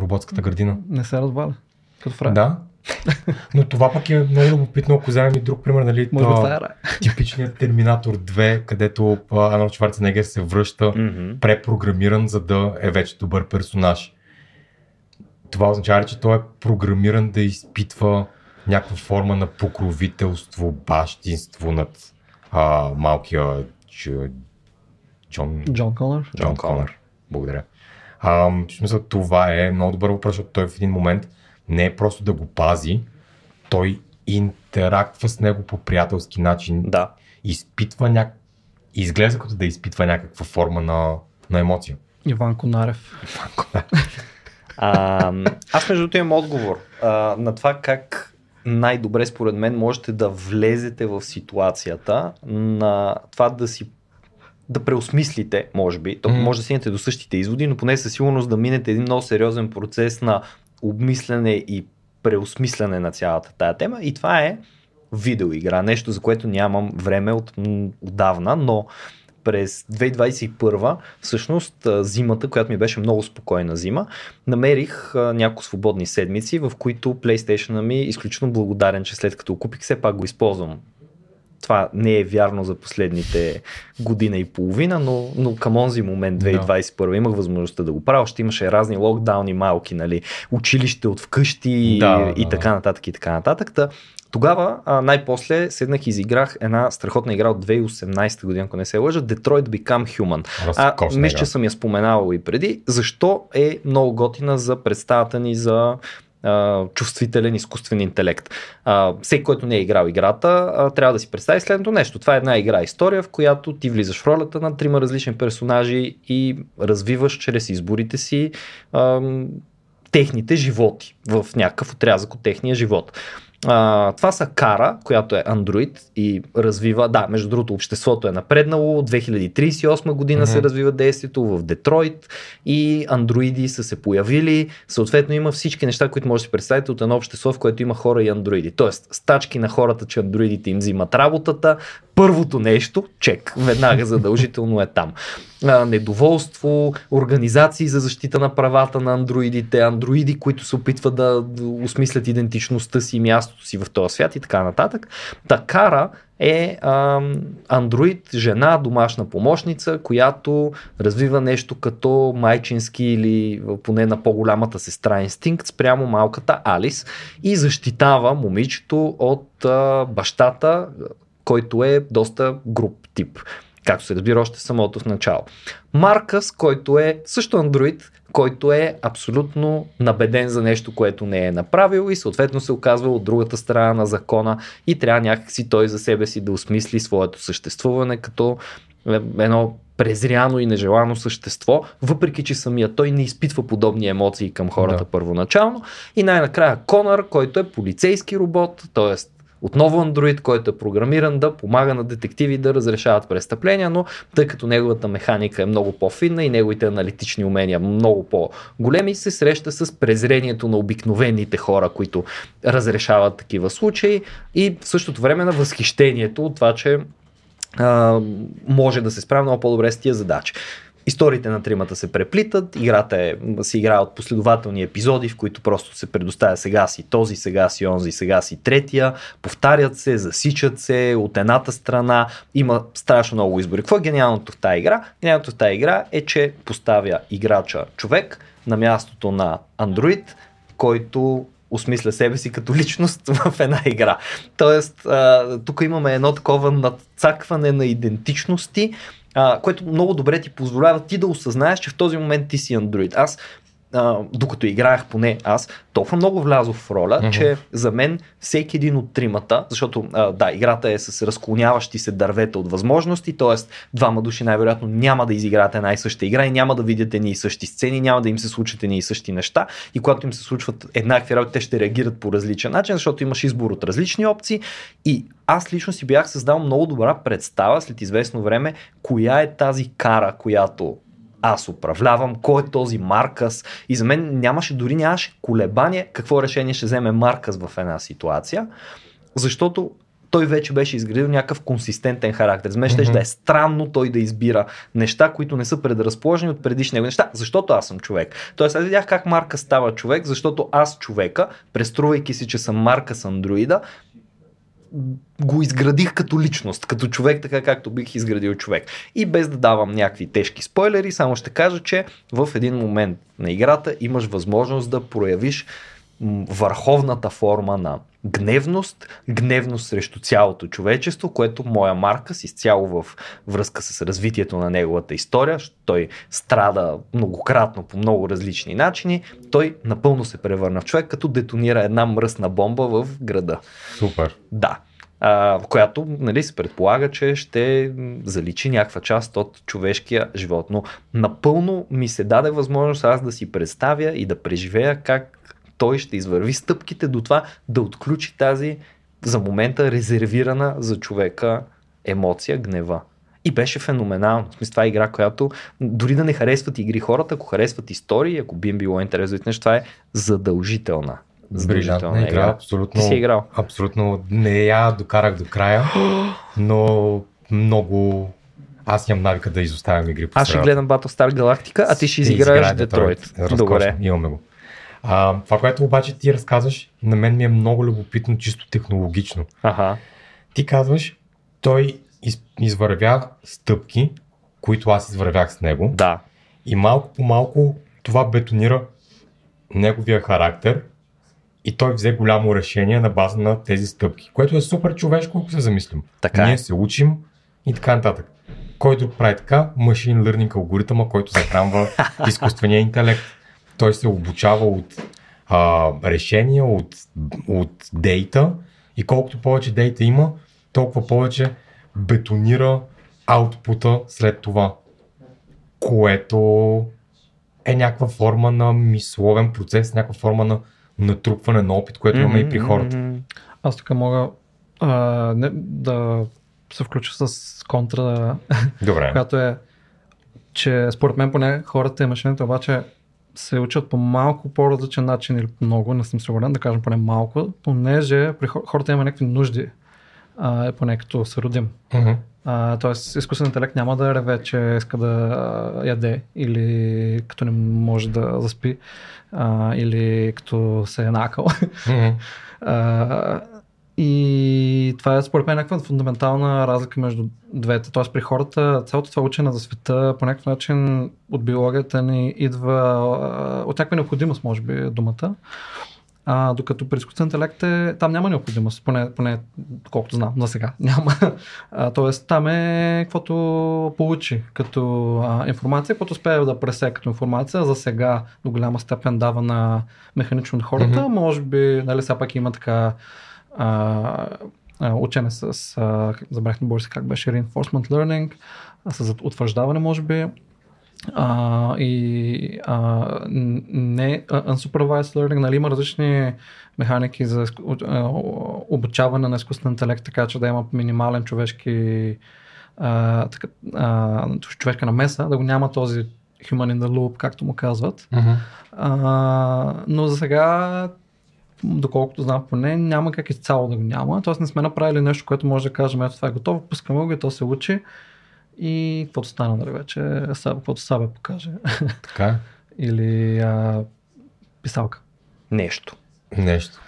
роботската градина. не се разбаля. Като фрай. Да. Но това пък е много любопитно, ако вземем и друг пример, нали, Може би а, това е <laughs> типичният Терминатор 2, където Арнолд Шварценегер се връща препрограмиран, за да е вече добър персонаж. Това означава, че той е програмиран да изпитва някаква форма на покровителство, бащинство над а, малкия Дж... Джон, Джон Конър. Джон Конър. Благодаря. А, в смисъл, това е много добър въпрос, защото той в един момент не е просто да го пази, той интерактва с него по приятелски начин, Да. изпитва няк... изглежда като да изпитва някаква форма на, на емоция. Иван Конарев. А, аз между другото имам отговор а, на това как най-добре според мен можете да влезете в ситуацията на това да си да преосмислите, може би. То може да стигнете до същите изводи, но поне със сигурност да минете един много сериозен процес на обмислене и преосмислене на цялата тая тема. И това е видеоигра. Нещо, за което нямам време от отдавна, но през 2021, всъщност зимата, която ми беше много спокойна зима, намерих няколко свободни седмици, в които PlayStation ми е изключително благодарен, че след като го купих, все пак го използвам. Това не е вярно за последните година и половина, но, но към онзи момент, 2021, имах възможността да го правя. Още имаше разни локдауни малки, нали, училище от вкъщи Да, и да, така нататък и така нататък. Та, тогава а, най-после седнах и изиграх една страхотна игра от 2018 година, ако не се лъжа, Detroit Become Human. А, Разкошна мисля, игра. че съм я споменавал и преди. Защо е много готина за представата ни за а, чувствителен изкуствен интелект. А, всеки, който не е играл играта, а, трябва да си представи следното нещо. Това е една игра история, в която ти влизаш в ролята на трима различни персонажи и развиваш чрез изборите си а, техните животи в някакъв отрязък от техния живот. А, това са Кара, която е Android и развива, да, между другото, обществото е напреднало, 2038 година mm-hmm. се развива действието в Детройт и андроиди са се появили, съответно има всички неща, които може да си представите от едно общество, в което има хора и андроиди. Тоест, стачки на хората, че андроидите им взимат работата, първото нещо, чек, веднага задължително е там. А, недоволство, организации за защита на правата на андроидите, андроиди, които се опитват да осмислят идентичността си, мястото си в този свят и така нататък. Такара е а, андроид, жена, домашна помощница, която развива нещо като майчински или поне на по-голямата сестра инстинкт спрямо малката Алис и защитава момичето от а, бащата, който е доста груп тип. Както се разбира още самото в начало. Маркъс, който е също андроид, който е абсолютно набеден за нещо, което не е направил и съответно се оказва от другата страна на закона и трябва някакси той за себе си да осмисли своето съществуване като е, едно презряно и нежелано същество, въпреки че самия той не изпитва подобни емоции към хората да. първоначално. И най-накрая Конър, който е полицейски робот, т.е. Отново Android, който е програмиран да помага на детективи да разрешават престъпления, но тъй като неговата механика е много по-финна и неговите аналитични умения много по-големи, се среща с презрението на обикновените хора, които разрешават такива случаи и в същото време на възхищението от това, че а, може да се справя много по-добре с тия задачи. Историите на тримата се преплитат, играта е, се играе от последователни епизоди, в които просто се предоставя сега си този, сега си онзи, сега си третия, повтарят се, засичат се от едната страна, има страшно много избори. Какво е гениалното в тази игра? Гениалното в тази игра е, че поставя играча човек на мястото на андроид, който осмисля себе си като личност <laughs> в една игра. Тоест, тук имаме едно такова надцакване на идентичности, което много добре ти позволява ти да осъзнаеш, че в този момент ти си андроид. Аз а, докато играех поне аз, толкова много влязох в роля, mm-hmm. че за мен всеки един от тримата, защото а, да, играта е с разклоняващи се дървета от възможности, т.е. двама души най-вероятно няма да изиграят една и съща игра и няма да видят едни и същи сцени, няма да им се случат едни и същи неща и когато им се случват еднакви работи, те ще реагират по различен начин, защото имаш избор от различни опции и аз лично си бях създал много добра представа след известно време, коя е тази кара, която аз управлявам, кой е този Маркъс и за мен нямаше, дори нямаше колебание какво решение ще вземе Маркъс в една ситуация, защото той вече беше изградил някакъв консистентен характер. За мен mm-hmm. да е странно той да избира неща, които не са предразположени от предишни него неща, защото аз съм човек. Тоест аз видях как Марка става човек, защото аз човека, преструвайки си, че съм Марка с андроида, го изградих като личност, като човек, така както бих изградил човек. И без да давам някакви тежки спойлери, само ще кажа, че в един момент на играта имаш възможност да проявиш върховната форма на гневност, гневност срещу цялото човечество, което моя марка си изцяло в връзка с развитието на неговата история, той страда многократно по много различни начини, той напълно се превърна в човек, като детонира една мръсна бомба в града. Супер. Да в която нали, се предполага, че ще заличи някаква част от човешкия живот. Но напълно ми се даде възможност аз да си представя и да преживея как той ще извърви стъпките до това да отключи тази за момента резервирана за човека емоция, гнева. И беше феноменално. В смисъл, това е игра, която дори да не харесват игри хората, ако харесват истории, ако би им било интересно, това е задължителна. Задължителна игра. игра. Абсолютно, Ти си играл. Абсолютно не я докарах до края, но много аз нямам навика да изоставям игри по Аз ще гледам Battlestar Galactica, а ти ще изиграеш Детройт. Добре. Имаме го. А, това, което обаче ти разказваш, на мен ми е много любопитно, чисто технологично. Ага. Ти казваш, той из, извървя стъпки, които аз извървях с него. Да. И малко по малко това бетонира неговия характер и той взе голямо решение на база на тези стъпки, което е супер човешко, ако се замислим. Така е. Ние се учим и така нататък. Кой друг прави така? Машин learning алгоритъма, който захранва <laughs> изкуствения интелект той се обучава от а, решения, от, от дейта и колкото повече дейта има, толкова повече бетонира аутпута след това, което е някаква форма на мисловен процес, някаква форма на натрупване на опит, което mm-hmm, имаме и при хората. Аз така мога а, не, да се включа с контра, Добре. <laughs> която е, че според мен поне хората и машините обаче се учат по малко по-различен начин или много, не съм сигурен, да кажем поне малко, понеже при хор- хората има някакви нужди, а, поне като се родим. А, тоест, изкуствен интелект няма да реве, че иска да яде или като не може да заспи а, или като се е накал. Мгм. <laughs> А, и това е според мен някаква фундаментална разлика между двете. Тоест при хората цялото това учене за света по някакъв начин от биологията ни идва от някаква необходимост, може би е думата. А, докато при изкуствен интелект е, там няма необходимост, поне, поне колкото знам, за сега <laughs> няма. А, тоест там е каквото получи като а, информация, каквото успее да пресе като информация, за сега до голяма степен дава на механично на хората, Мгм. може би, нали, все пак има така а, учене с, а, забравих на български как беше, reinforcement learning, с утвърждаване, може би, а, и а, не unsupervised learning, нали, има различни механики за обучаване на изкуствен интелект, така че да има минимален човешки а, така, а, човешка намеса, да го няма този human in the loop, както му казват. Мгм. А, но за сега, доколкото знам поне, няма как изцяло да го няма. Тоест не сме направили нещо, което може да кажем, ето това е готово, пускаме го и то се учи. И каквото стана, нали вече, Саб, каквото Сабе покаже. <laughs> Така. Или а, писалка. Нещо. Нещо.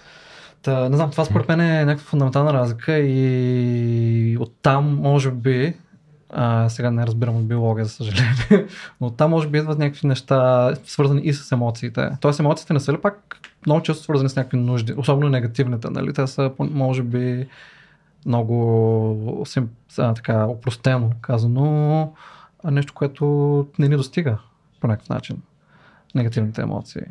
Та, не знам, това според мен е някаква фундаментална разлика и оттам може би, а, сега не разбирам от биология, за съжаление, <laughs> но оттам може би идват някакви неща, свързани и с емоциите. Тоест емоциите не са ли пак много често свързани с някакви нужди, особено негативните, нали? Те са може би много сим, а, така опростено казано, а нещо, което не ни достига по някакъв начин. Негативните емоции.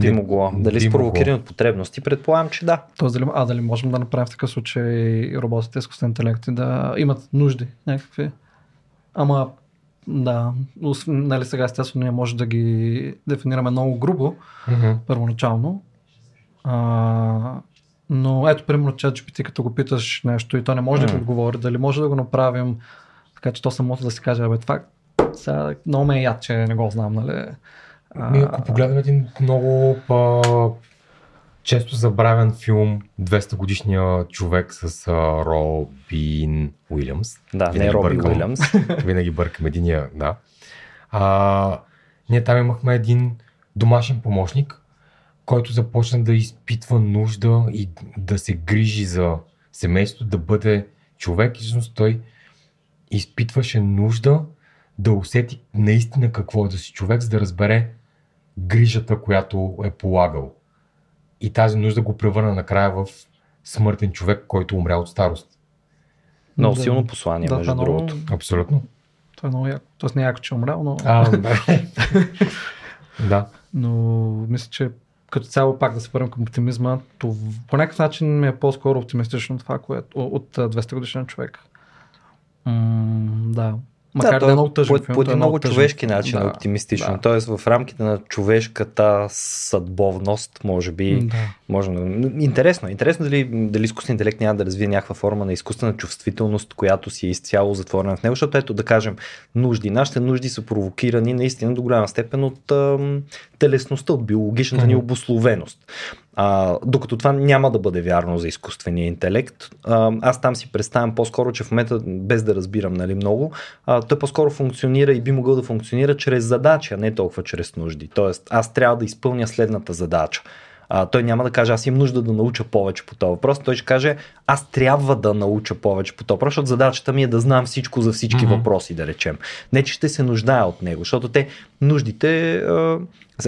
Би могло. Дали би спровокирани от потребности? Предполагам, че да. Тоест, дали, а дали можем да направим в такъв случай роботите, изкуствен интелект да имат нужди някакви. Ама, да, нали сега естествено ние може да ги дефинираме много грубо, Мгм. първоначално. А, но ето, примерно, ChatGPT, като го питаш нещо и то не може да ти отговори, дали може да го направим така, че то самото да си каже, абе, това сега много ме е яд, че не го знам, нали? Ми, ако погледнем един много па, често забравен филм 200 годишния човек с а, Робин Уилямс. Да, Винаги не Роби бъркам. Уилямс. <laughs> Винаги бъркам единия, да. А, ние там имахме един домашен помощник, който започна да изпитва нужда и да се грижи за семейството, да бъде човек. И всъщност той изпитваше нужда да усети наистина какво е да си човек, за да разбере грижата, която е полагал. И тази нужда го превърна накрая в смъртен човек, който умря от старост. Много Да. силно послание, да, между е много- другото. Абсолютно. Това е много яко. Тоест не е яко, че е умрял, но... А, <laughs> да. да. Но мисля, че като цяло пак да се върнем към оптимизма, то по някакъв начин ми е по-скоро оптимистично това, което от а, 200 годишен човек. М, да. Макар да, той е много тъжен по, филм. по е един много тъжен. човешки начин да, е оптимистично. Да. Тоест в рамките на човешката съдбовност, може би, да. може да... Интересно. Интересно дали, дали изкуствен интелект няма да развие някаква форма на изкуствена чувствителност, която си е изцяло затворена в него, защото ето да кажем нужди. Нашите нужди са провокирани наистина до голяма степен от ам, телесността, от биологичната ни обословеност. А, докато това няма да бъде вярно за изкуствения интелект. А, аз там си представям по-скоро, че в момента, без да разбирам нали, много, а, той по-скоро функционира и би могъл да функционира чрез задача, не толкова чрез нужди. Тоест, аз трябва да изпълня следната задача. А, той няма да каже, аз имам нужда да науча повече по този въпрос. Той ще каже, аз трябва да науча повече по този въпрос, защото задачата ми е да знам всичко за всички Мгм. въпроси, да речем. Не, че ще се нуждая от него, защото те нуждите. А,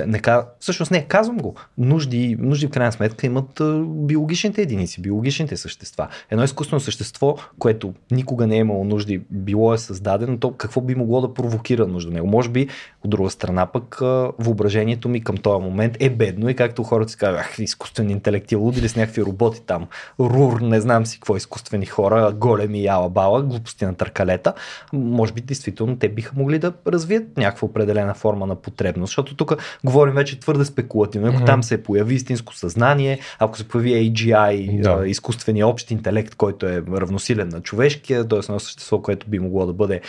не, всъщност не, казвам го. Нужди, нужди в крайна сметка имат а, биологичните единици, биологичните същества. Едно изкуствено същество, което никога не е имало нужди, било е създадено, то какво би могло да провокира нужда него? Може би, от друга страна пък, а, въображението ми към този момент е бедно и както хората си казват, ах, изкуствен интелект, е луди ли с някакви роботи там, рур, не знам си какво изкуствени хора, големи яла бала, глупости на търкалета. Може би, действително, те биха могли да развият някаква определена форма форма на потребност, защото тук говорим вече твърде спекулативно. Ако mm-hmm. там се появи истинско съзнание, ако се появи AGI, да. изкуствения общ интелект, който е равносилен на човешкия, т.е. на същество, което би могло да бъде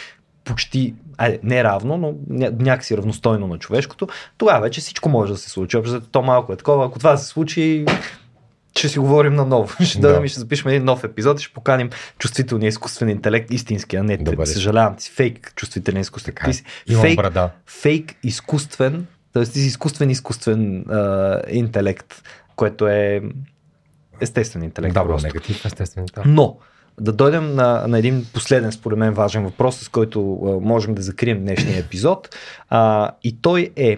почти, айде, не равно, но някакси равностойно на човешкото, тогава вече всичко може да се случи. Защото то малко е такова. Ако това се случи, ще си говорим на ново. <laughs> Ще да. дадем и ще запишем един нов епизод и ще поканим чувствителния изкуствен интелект, истински, а не Добре. съжалявам си, фейк чувствителен изкуствен. Така, ти си, фейк, брада. фейк изкуствен, т.е. ти си изкуствен изкуствен а, интелект, което е естествен интелект. Да, просто. негатив, естествен. Да. Но, да дойдем на, на един последен, според мен, важен въпрос, с който а, можем да закрием днешния епизод. А, и той е,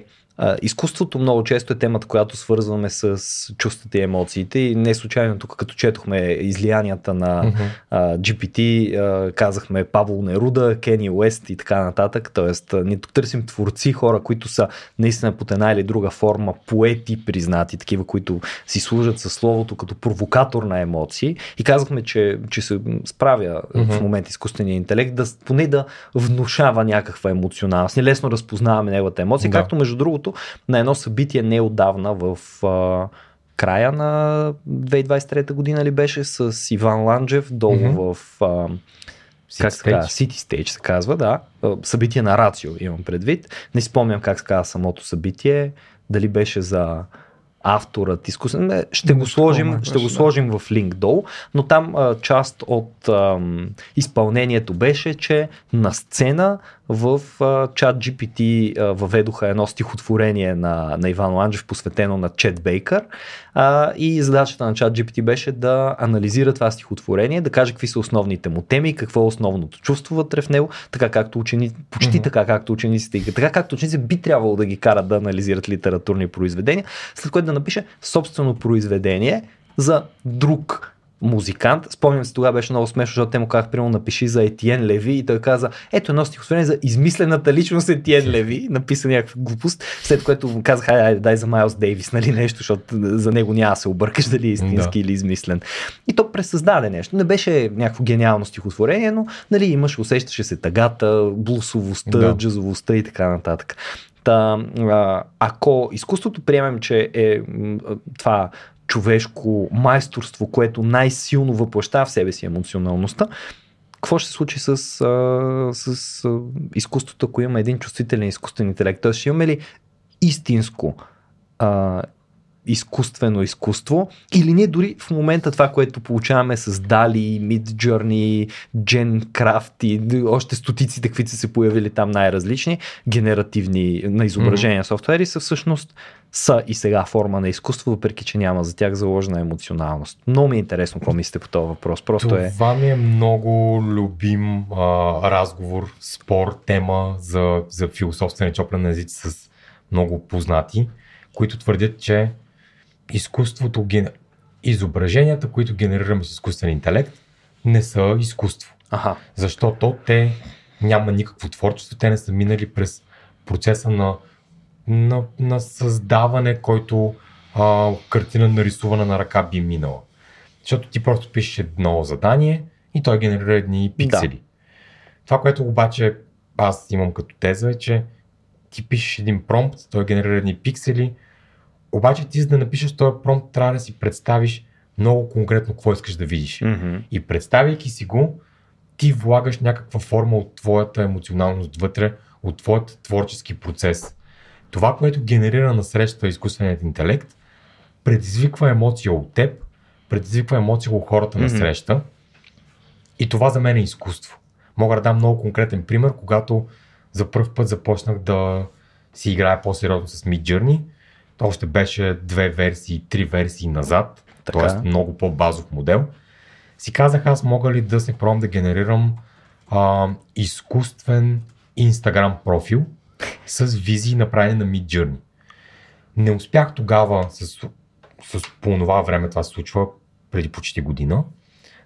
изкуството много често е темата, която свързваме с чувствата и емоциите и не случайно тук, като четохме излиянията на а, GPT, а, казахме Павло Неруда, Кени Уест и така нататък, т.е. ние тук търсим творци, хора, които са наистина под една или друга форма поети признати, такива, които си служат със словото като провокатор на емоции и казахме, че, че се справя uh-huh. в момента изкуствения интелект, да, поне да внушава някаква емоционалност. Ние лесно разпознаваме неговата емоция, да. както между другото защото на едно събитие неодавна в а, края на 2023 година ли беше с Иван Ланджев долу mm-hmm. в а, как се казва? City Stage се казва, да. Събитие на Рацио имам предвид. Не спомням как се казва самото събитие. Дали беше за авторът изкусен. Ще, го сложим, ще го сложим да. в линк долу, но там а, част от а, изпълнението беше, че на сцена в чат GPT въведоха едно стихотворение на, на Иван Ланджев, посветено на Чет Бейкър. А, и задачата на чат GPT беше да анализира това стихотворение, да каже какви са основните му теми, какво е основното чувство вътре в него, така както учени, почти mm-hmm. така както учениците и така както учениците би трябвало да ги карат да анализират литературни произведения, след което да напише собствено произведение за друг музикант. Спомням се, тогава беше много смешно, защото те му казах, примерно, напиши за Етиен Леви и той каза, ето едно стихотворение за измислената личност Етиен Леви, <laughs> написа някаква глупост, след което му казах, айде, айде, дай за Майлз Дейвис, нали, нещо, защото за него няма да се объркаш дали е истински да. или измислен. И то пресъздаде нещо. Не беше някакво гениално стихотворение, но нали, имаш, усещаше се тагата, блусовостта, да. джазовостта и така нататък. Та, ако изкуството приемем, че е това човешко майсторство, което най-силно въплащава в себе си емоционалността, какво ще се случи с, а, с а, изкуството, ако има един чувствителен изкуствен интелект? Тоест, ще имаме ли истинско а, изкуствено изкуство или ние дори в момента това, което получаваме с Dali, Midjourney, GenCraft и още стотиците, каквито са се появили там най-различни, генеративни на изображения mm-hmm. софтуери са всъщност са и сега форма на изкуство, въпреки че няма за тях заложена емоционалност. Много ми е интересно какво мислите по този въпрос. Просто Това е... Това ми е много любим а, разговор, спор, тема за, за философствен чоплен езици с много познати, които твърдят, че изкуството, изображенията, които генерираме с изкуствен интелект, не са изкуство. Ага. Защото те няма никакво творчество, те не са минали през процеса на, на, на създаване, който а, картина нарисувана на ръка би минала. Защото ти просто пишеш едно задание и той генерира едни пиксели. Да. Това, което обаче аз имам като теза е, че ти пишеш един промпт, той генерира едни пиксели, обаче ти за да напишеш този промпт трябва да си представиш много конкретно какво искаш да видиш. Mm-hmm. И представяйки си го, ти влагаш някаква форма от твоята емоционалност вътре, от твоят творчески процес. Това, което генерира на среща изкуственият интелект, предизвиква емоция от теб, предизвиква емоция от хората mm-hmm. на среща. И това за мен е изкуство. Мога да дам много конкретен пример, когато за първ път започнах да си играя по-сериозно с Midjourney още беше две версии, три версии назад, т.е. много по-базов модел. Си казах аз мога ли да се пробвам да генерирам а, изкуствен Instagram профил с визии направени на Mid Journey. Не успях тогава с, с по това време, това се случва преди почти година,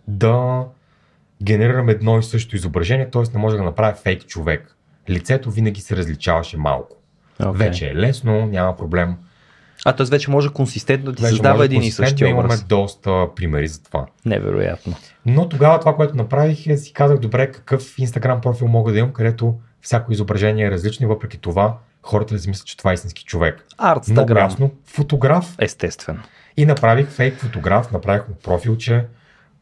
да генерирам едно и също изображение, т.е. не може да направя фейк човек. Лицето винаги се различаваше малко. Okay. Вече е лесно, няма проблем а т.е. вече може консистентно да ти вече създава един и същия образ. Имаме доста примери за това. Невероятно. Но тогава това, което направих е си казах, добре, какъв Instagram профил мога да имам, където всяко изображение е различно и въпреки това хората си мислят, че това е истински човек. Много Артстаграм. ясно фотограф. Естествено. И направих фейк фотограф, направих му профилче,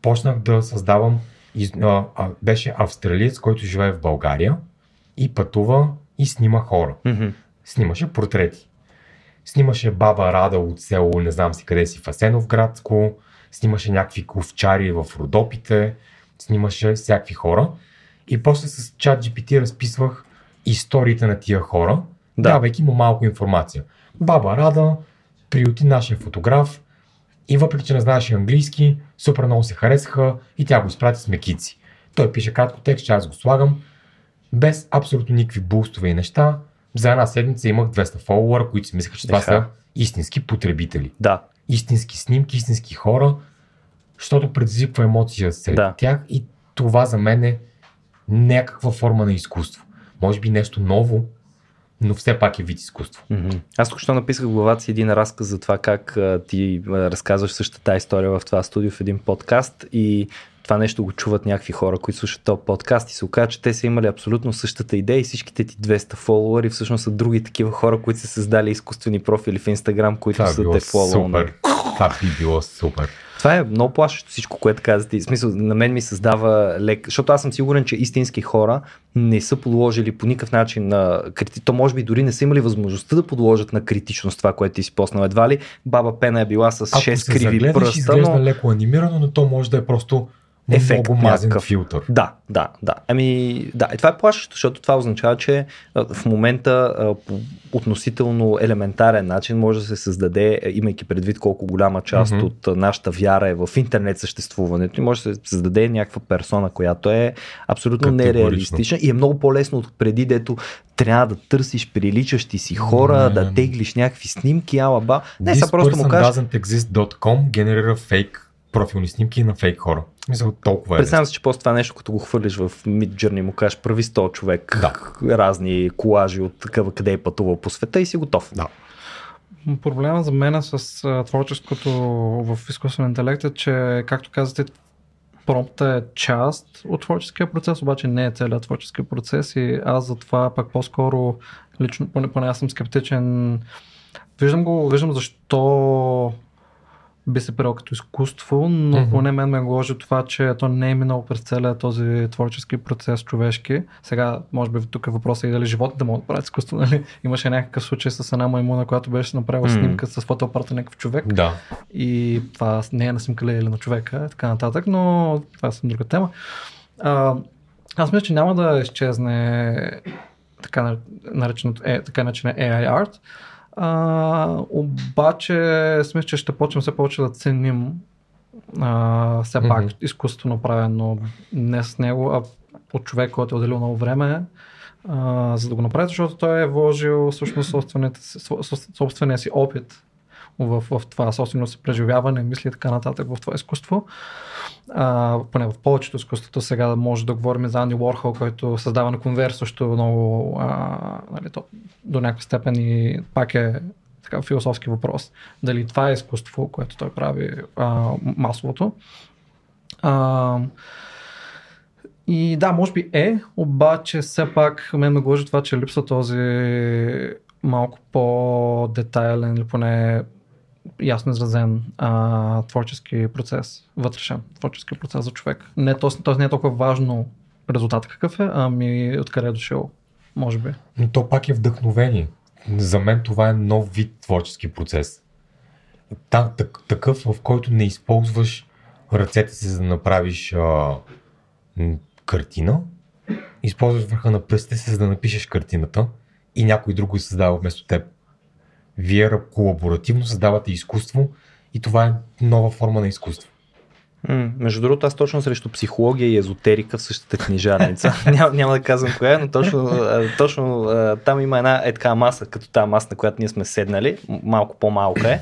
почнах да създавам, из, а, а, беше австралиец, който живее в България и пътува и снима хора. Мгм. Снимаше портрети. Снимаше баба Рада от село, не знам си къде си, в Асеновградско, снимаше някакви ковчари в Родопите, снимаше всякакви хора. И после с чат GPT разписвах историите на тия хора, Да. да. давайки му малко информация. Баба Рада приюти нашия фотограф и въпреки, че не знаеше английски, супер много се харесаха и тя го изпрати с мекици. Той пише кратко текст, че аз го слагам, без абсолютно никакви бустове и неща. За една седмица имах 200 фолуара, които си мислеха, че това Еха. са истински потребители. Да. Истински снимки, истински хора, защото предизвиква емоция сред Да. тях и това за мен е някаква форма на изкуство. Може би нещо ново, но все пак е вид изкуство. Мгм. Аз тук що написах в главата си един разказ за това как а, ти а, разказваш същата история в това студио в един подкаст и това нещо го чуват някакви хора, които слушат този подкаст и се оказа, че те са имали абсолютно същата идея и всичките ти 200 фолуари всъщност са други такива хора, които са създали изкуствени профили в Инстаграм, които Това са те супер. Това би било супер. Това е много плашещо всичко, което казвате. В смисъл, на мен ми създава лек, защото аз съм сигурен, че истински хора не са подложили по никакъв начин на крити... То може би дори не са имали възможността да подложат на критичност това, което ти си поснал. Едва ли баба Пена е била с Ако 6 се криви загледаш, пръста, изглежда но... леко анимирано, но то може да е просто Ефект много мазен някакъв. филтър. Да, да, да. Ами, да, и това е плашещо, защото това означава, че в момента по относително елементарен начин може да се създаде, имайки предвид колко голяма част Мгм. от нашата вяра е в интернет съществуването, и може да се създаде някаква персона, която е абсолютно нереалистична и е много по-лесно от преди, дето трябва да търсиш приличащи си хора, Не, да не. теглиш някакви снимки, ала ба. Не, сега просто му кажеш. exist.com генерира фейк профилни снимки на фейк хора. Мисля, толкова е. Представям си, че после това нещо, като го хвърлиш в Midjourney и му кажеш, прави 100 човек Да. разни колажи от такъв, къде е пътувал по света и си готов. Да. Проблема за мен с а, творческото в изкуствен интелект е, че, както казате, промпта е част от творческия процес, обаче не е целият творчески процес и аз затова пък по-скоро, лично, поне, поне аз съм скептичен, виждам го, виждам защо би се приел като изкуство, но Мгм. поне мен ме гложи това, че то не е минало през целият този творчески процес човешки. Сега, може би тук е въпросът и дали животните могат да правят изкуство, нали? Имаше някакъв случай с една маймуна, която беше направила М. снимка с фотоапарата на някакъв човек Да. и това не е на снимка ли или на човека, така нататък, но това е съм друга тема. А, аз мисля, че няма да изчезне така нар- нареченото, е, така наречена AI art, а, обаче мисля, че ще почнем все повече да ценим а, все пак Мгм. изкуството направено не с него, а от човек, който е отделил много време, а, за да го направи, защото той е вложил всъщност собствените собствения си опит в, в това собствено си преживяване, мисли и така нататък в това изкуство. А, поне в повечето изкуството сега може да говорим за Анди Уорхол, който създава на конвейер също много а, нали, то, до някаква степен и пак е така философски въпрос. Дали това е изкуство, което той прави а, масовото. А, и да, може би е, обаче все пак ме гложи това, че липсва този малко по-детайлен или поне ясно изразен а, творчески процес, вътрешен творчески процес за човек. Не, т.е. т.е. не е толкова важно резултат какъв е, ами откъде е дошъл, може би. Но то пак е вдъхновение. За мен това е нов вид творчески процес. Та, так, такъв, в който не използваш ръцете си, за да направиш а, картина, използваш върха на пръстите си, за да напишеш картината и някой друг го създава вместо теб. Вие колаборативно създавате изкуство и това е нова форма на изкуство. М, между другото, аз точно срещу психология и езотерика в същата книжарница. <laughs> няма, няма да казвам коя, е, но точно, точно там има една е така маса, като тази маса, на която ние сме седнали, малко по-малка е,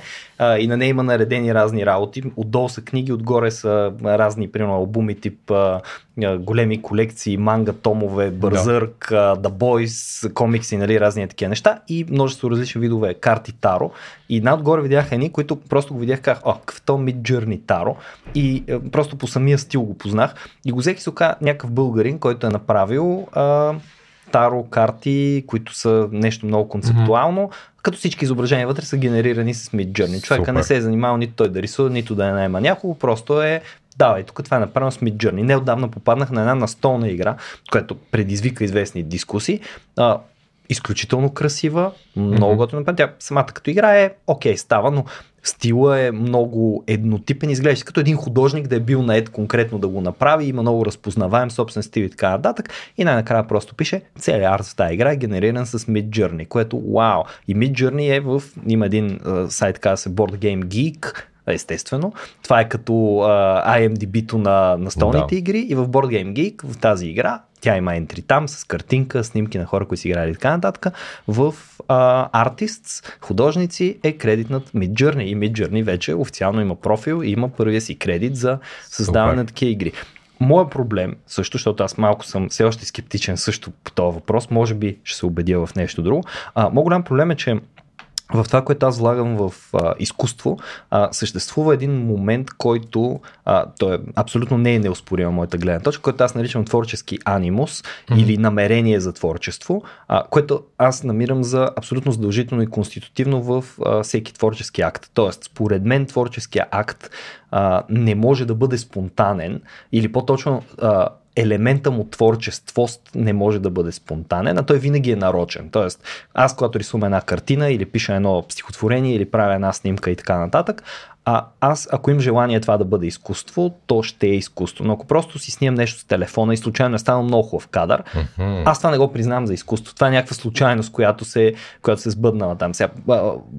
и на нея има наредени разни работи. Отдолу са книги, отгоре са разни, примерно, албуми тип големи колекции, манга, томове, Бързърк, да. The Boys, комикси, нали, разни такива неща и множество различни видове карти Таро. И надгоре видях едни, които просто го видях как, о, какъв то Mid Journey Таро. И е, просто по самия стил го познах. И го взех и се оказа някакъв българин, който е направил а, таро карти, които са нещо много концептуално, mm-hmm. като всички изображения вътре са генерирани с Mid Journey. Човека Супер. не се е занимавал нито той да рисува, нито да е найма някого, просто е давай, тук това е направено с Mid Journey. Неотдавна попаднах на една настолна игра, която предизвика известни дискусии. А, изключително красива, много mm-hmm. готина. Тя самата като игра е окей, става, но стила е много еднотипен, изглежда като един художник да е бил наед конкретно да го направи, има много разпознаваем собствен стил и така нататък и най-накрая просто пише целият арт в тази игра е генериран с Mid Journey, което вау! И Mid Journey е в, има един uh, сайт, казва се Board Game Geek, естествено. Това е като uh, IMDB-то на, на столните да. игри и в Board Game Geek в тази игра тя има ентри там с картинка, снимки на хора, които си играли и така нататък. В uh, Artists, художници е кредитнат Midjourney и Midjourney вече официално има профил и има първия си кредит за създаване на такива игри. Моя проблем, също, защото аз малко съм все още скептичен също по този въпрос, може би ще се убедя в нещо друго. А, моят голям проблем е, че в това, което аз влагам в а, изкуство, а, съществува един момент, който а, той е, абсолютно не е неоспорима моята гледна точка, който аз наричам творчески анимус mm-hmm. или намерение за творчество, а, което аз намирам за абсолютно задължително и конститутивно в а, всеки творчески акт. Тоест, според мен творческия акт а, не може да бъде спонтанен или по-точно а, елемента му творчествост не може да бъде спонтанен, а той винаги е нарочен. Тоест, аз когато рисувам една картина или пиша едно стихотворение или правя една снимка и така нататък, а аз, ако им желание това да бъде изкуство, то ще е изкуство. Но ако просто си снимам нещо с телефона и случайно е станал много хубав кадър, mm-hmm. аз това не го признавам за изкуство. Това е някаква случайност, която се, която се сбъднала там. Сега,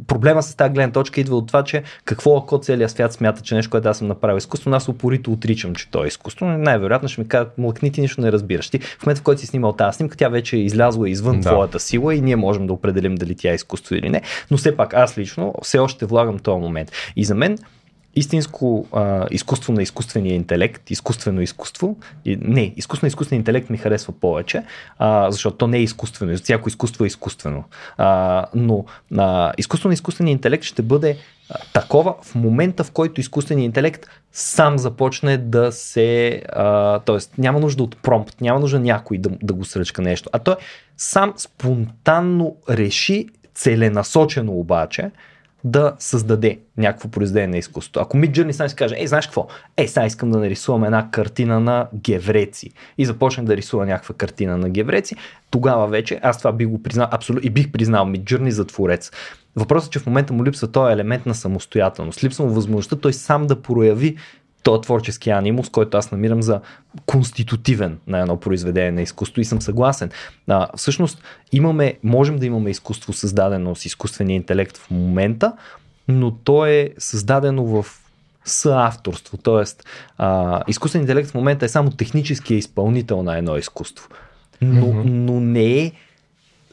проблема с тази гледна точка идва от това, че какво ако целият свят смята, че нещо, което аз съм направил изкуство, аз упорито отричам, че то е изкуство. най-вероятно ще ми кажат, млъкни ти нищо не разбираш. Ти в момента, в който си снимал тази снимка, тя вече е излязла извън да. твоята сила и ние можем да определим дали тя е изкуство или не. Но все пак аз лично все още влагам този момент. И за мен истинско а, изкуство на изкуствения интелект, изкуствено изкуство, не, изкуство на изкуствения интелект ми харесва повече, а, защото то не е изкуствено, всяко изкуство е изкуствено. А, но а, изкуство на изкуствения интелект ще бъде а, такова в момента, в който изкуственият интелект сам започне да се, т.е. няма нужда от промпт, няма нужда някой да, да го сръчка нещо, а той сам спонтанно реши целенасочено обаче, да създаде някакво произведение на изкуството. Ако Midjourney сам си каже, ей, знаеш какво? Ей, сега искам да нарисувам една картина на гевреци и започне да рисува някаква картина на гевреци, тогава вече аз това би го признал абсолютно и бих признал Midjourney за творец. Въпросът е, че в момента му липсва този елемент на самостоятелност. Липсва му възможността той сам да прояви този творчески анимус, който аз намирам за конститутивен на едно произведение на изкуство и съм съгласен. А, всъщност имаме, можем да имаме изкуство създадено с изкуствения интелект в момента, но то е създадено в съавторство. Тоест, а, изкуственият интелект в момента е само техническия изпълнител на едно изкуство, но, mm-hmm. но не е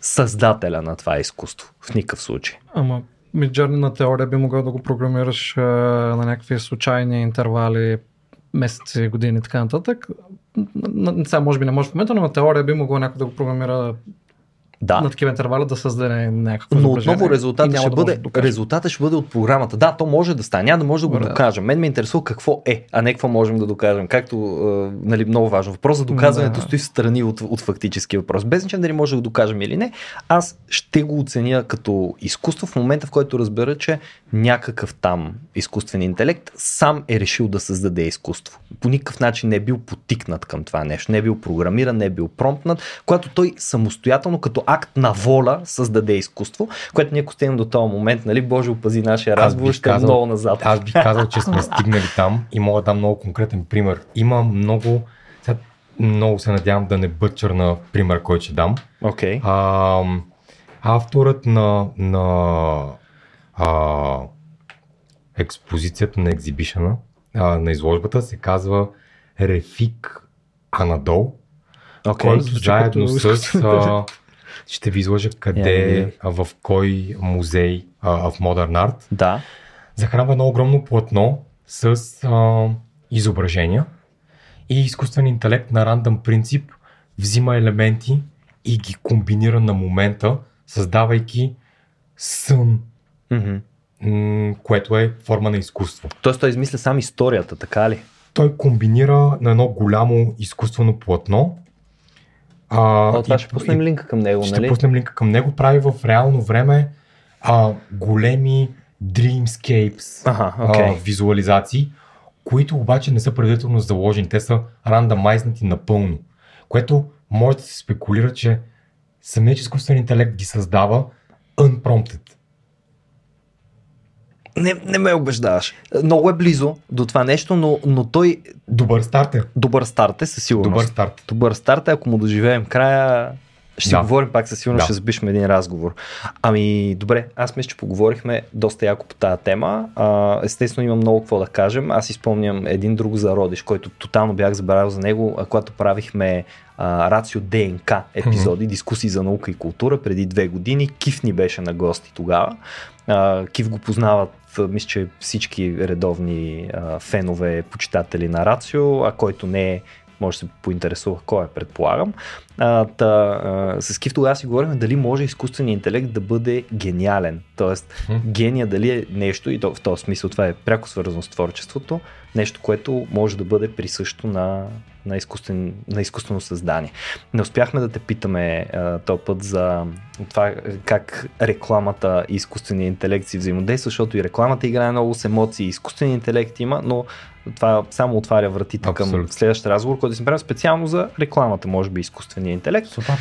създателя на това изкуство в никакъв случай. Ама Midjourney на теория би могъл да го програмираш а, на някакви случайни интервали, месеци, години и така нататък. Сега може би не може в момента, но на теория би могло някой да го програмира да. на такива интервали да създаде някакво Но отново резултатът ще, да бъде, да резултатът ще бъде от програмата. Да, то може да стане, няма да може да го да. докажем. Мен ме интересува какво е, а не какво можем да докажем. Както, е, нали, много важно. Въпрос за доказването да. стои страни от, от фактически въпрос. Без значение дали може да го докажем или не, аз ще го оценя като изкуство в момента, в който разбера, че някакъв там изкуствен интелект сам е решил да създаде изкуство. По никакъв начин не е бил потикнат към това нещо, не е бил програмиран, не е бил промпнат, когато той самостоятелно като акт на воля създаде изкуство, което ние ако стигнем до този момент, нали, Боже опази нашия разговор, ще е много назад. Аз бих казал, че сме <laughs> стигнали там и мога да дам много конкретен пример. Има много, сега много се надявам да не бъчърна пример, който ще дам. Okay. А, авторът на, на а, експозицията на екзибишена, а, на изложбата се казва Рефик Анадол, okay, който заедно с а, ще ви изложа къде, yeah, в кой музей а, в Modern Art. Да. Захранва едно огромно платно с а, изображения и изкуствен интелект на рандъм принцип взима елементи и ги комбинира на момента, създавайки сън, mm-hmm. което е форма на изкуство. Тоест той измисля сам историята, така ли? Той комбинира на едно голямо изкуствено платно А, О, това ще пуснем линка към него, ще нали? пуснем линка към него. Прави в реално време а, големи dreamscapes Ага, окей. а, визуализации, които обаче не са предварително заложени. Те са рандомайзнати напълно. Което може да се спекулира, че самият изкуствен интелект ги създава unprompted. Не, не ме убеждаваш. Много е близо до това нещо, но, но той Добър старт е. добър старт е със сигурност. Добър старт. Добър старт е, ако му доживеем края, ще Да. говорим пак със сигурност, Да. ще запишем един разговор. Ами, добре, аз мисля, че поговорихме доста яко по тази тема. А, естествено има много какво да кажем. Аз изпомням един друг зародиш, който тотално бях забравил за него, а, когато правихме а, Рацио ДНК епизоди, дискусии за наука и култура преди две години. Кив ни беше на гости тогава. А, Кив го познават мисля, че всички редовни а, фенове, почитатели на Рацио, а който не е, може да се поинтересува кой е, предполагам. А, та, а, с Кив тогава си говорихме дали може изкуственият интелект да бъде гениален. Тоест, гения дали е нещо, и то, в този смисъл това е пряко свързано с творчеството, нещо, което може да бъде присъщо на, на, изкуствен, на изкуствено създание. Не успяхме да те питаме а, този път за това как рекламата и изкуственият интелект си взаимодейства, защото и рекламата играе много с емоции, изкуственият интелект има, но това само отваря вратите към Абсолютно. следващ разговор, който си направим специално за рекламата, може би изкуствения интелект. Супер.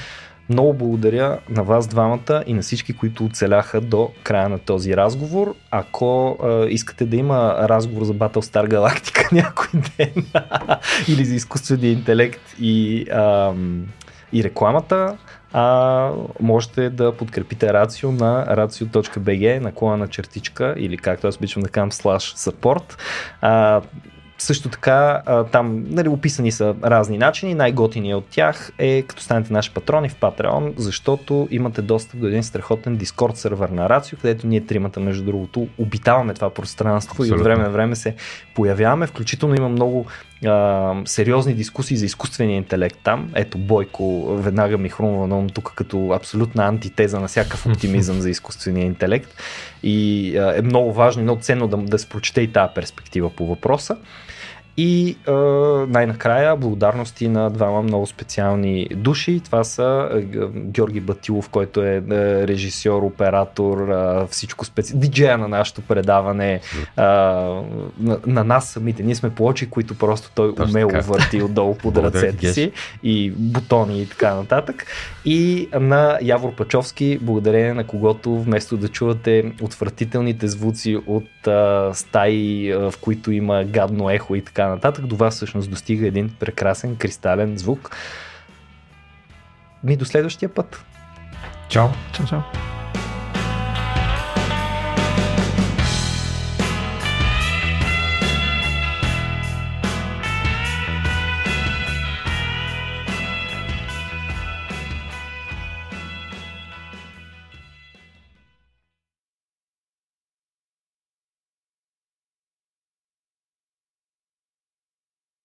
Много благодаря на вас двамата и на всички, които оцеляха до края на този разговор. Ако е, искате да има разговор за Battlestar Galactica <laughs> някой ден <laughs> или за изкуствения интелект и, ам, и рекламата, а, можете да подкрепите Рацио на racio.bg наклона на чертичка или както аз обичам да казвам slash support. А, също така, а, там нали, описани са разни начини. Най-готиният от тях е като станете наши патрони в Patreon, защото имате достъп до един страхотен Discord сервер на Рацио, където ние тримата, между другото, обитаваме това пространство и от Абсолютно. време на време се появяваме. Включително има много а, сериозни дискусии за изкуствения интелект там. Ето Бойко веднага ми хрумва на тук като абсолютна антитеза на всякакъв оптимизъм за изкуствения интелект. И а, е много важно и много ценно да, да се прочете и тази перспектива по въпроса. И а, най-накрая благодарности на двама много специални души. Това са Г- Георги Батилов, който е а, режисьор, оператор, а, всичко специ... диджея на нашето предаване, а, на, на нас самите. Ние сме плочи, които просто той Точно умело така. върти отдолу под ръцете си и бутони и така нататък. И на Явор Пачовски, благодарение на когото вместо да чувате отвратителните звуци от а, стаи, в които има гадно ехо и нататък, до вас всъщност достига един прекрасен кристален звук. Ми до следващия път. Чао. Чао, чао.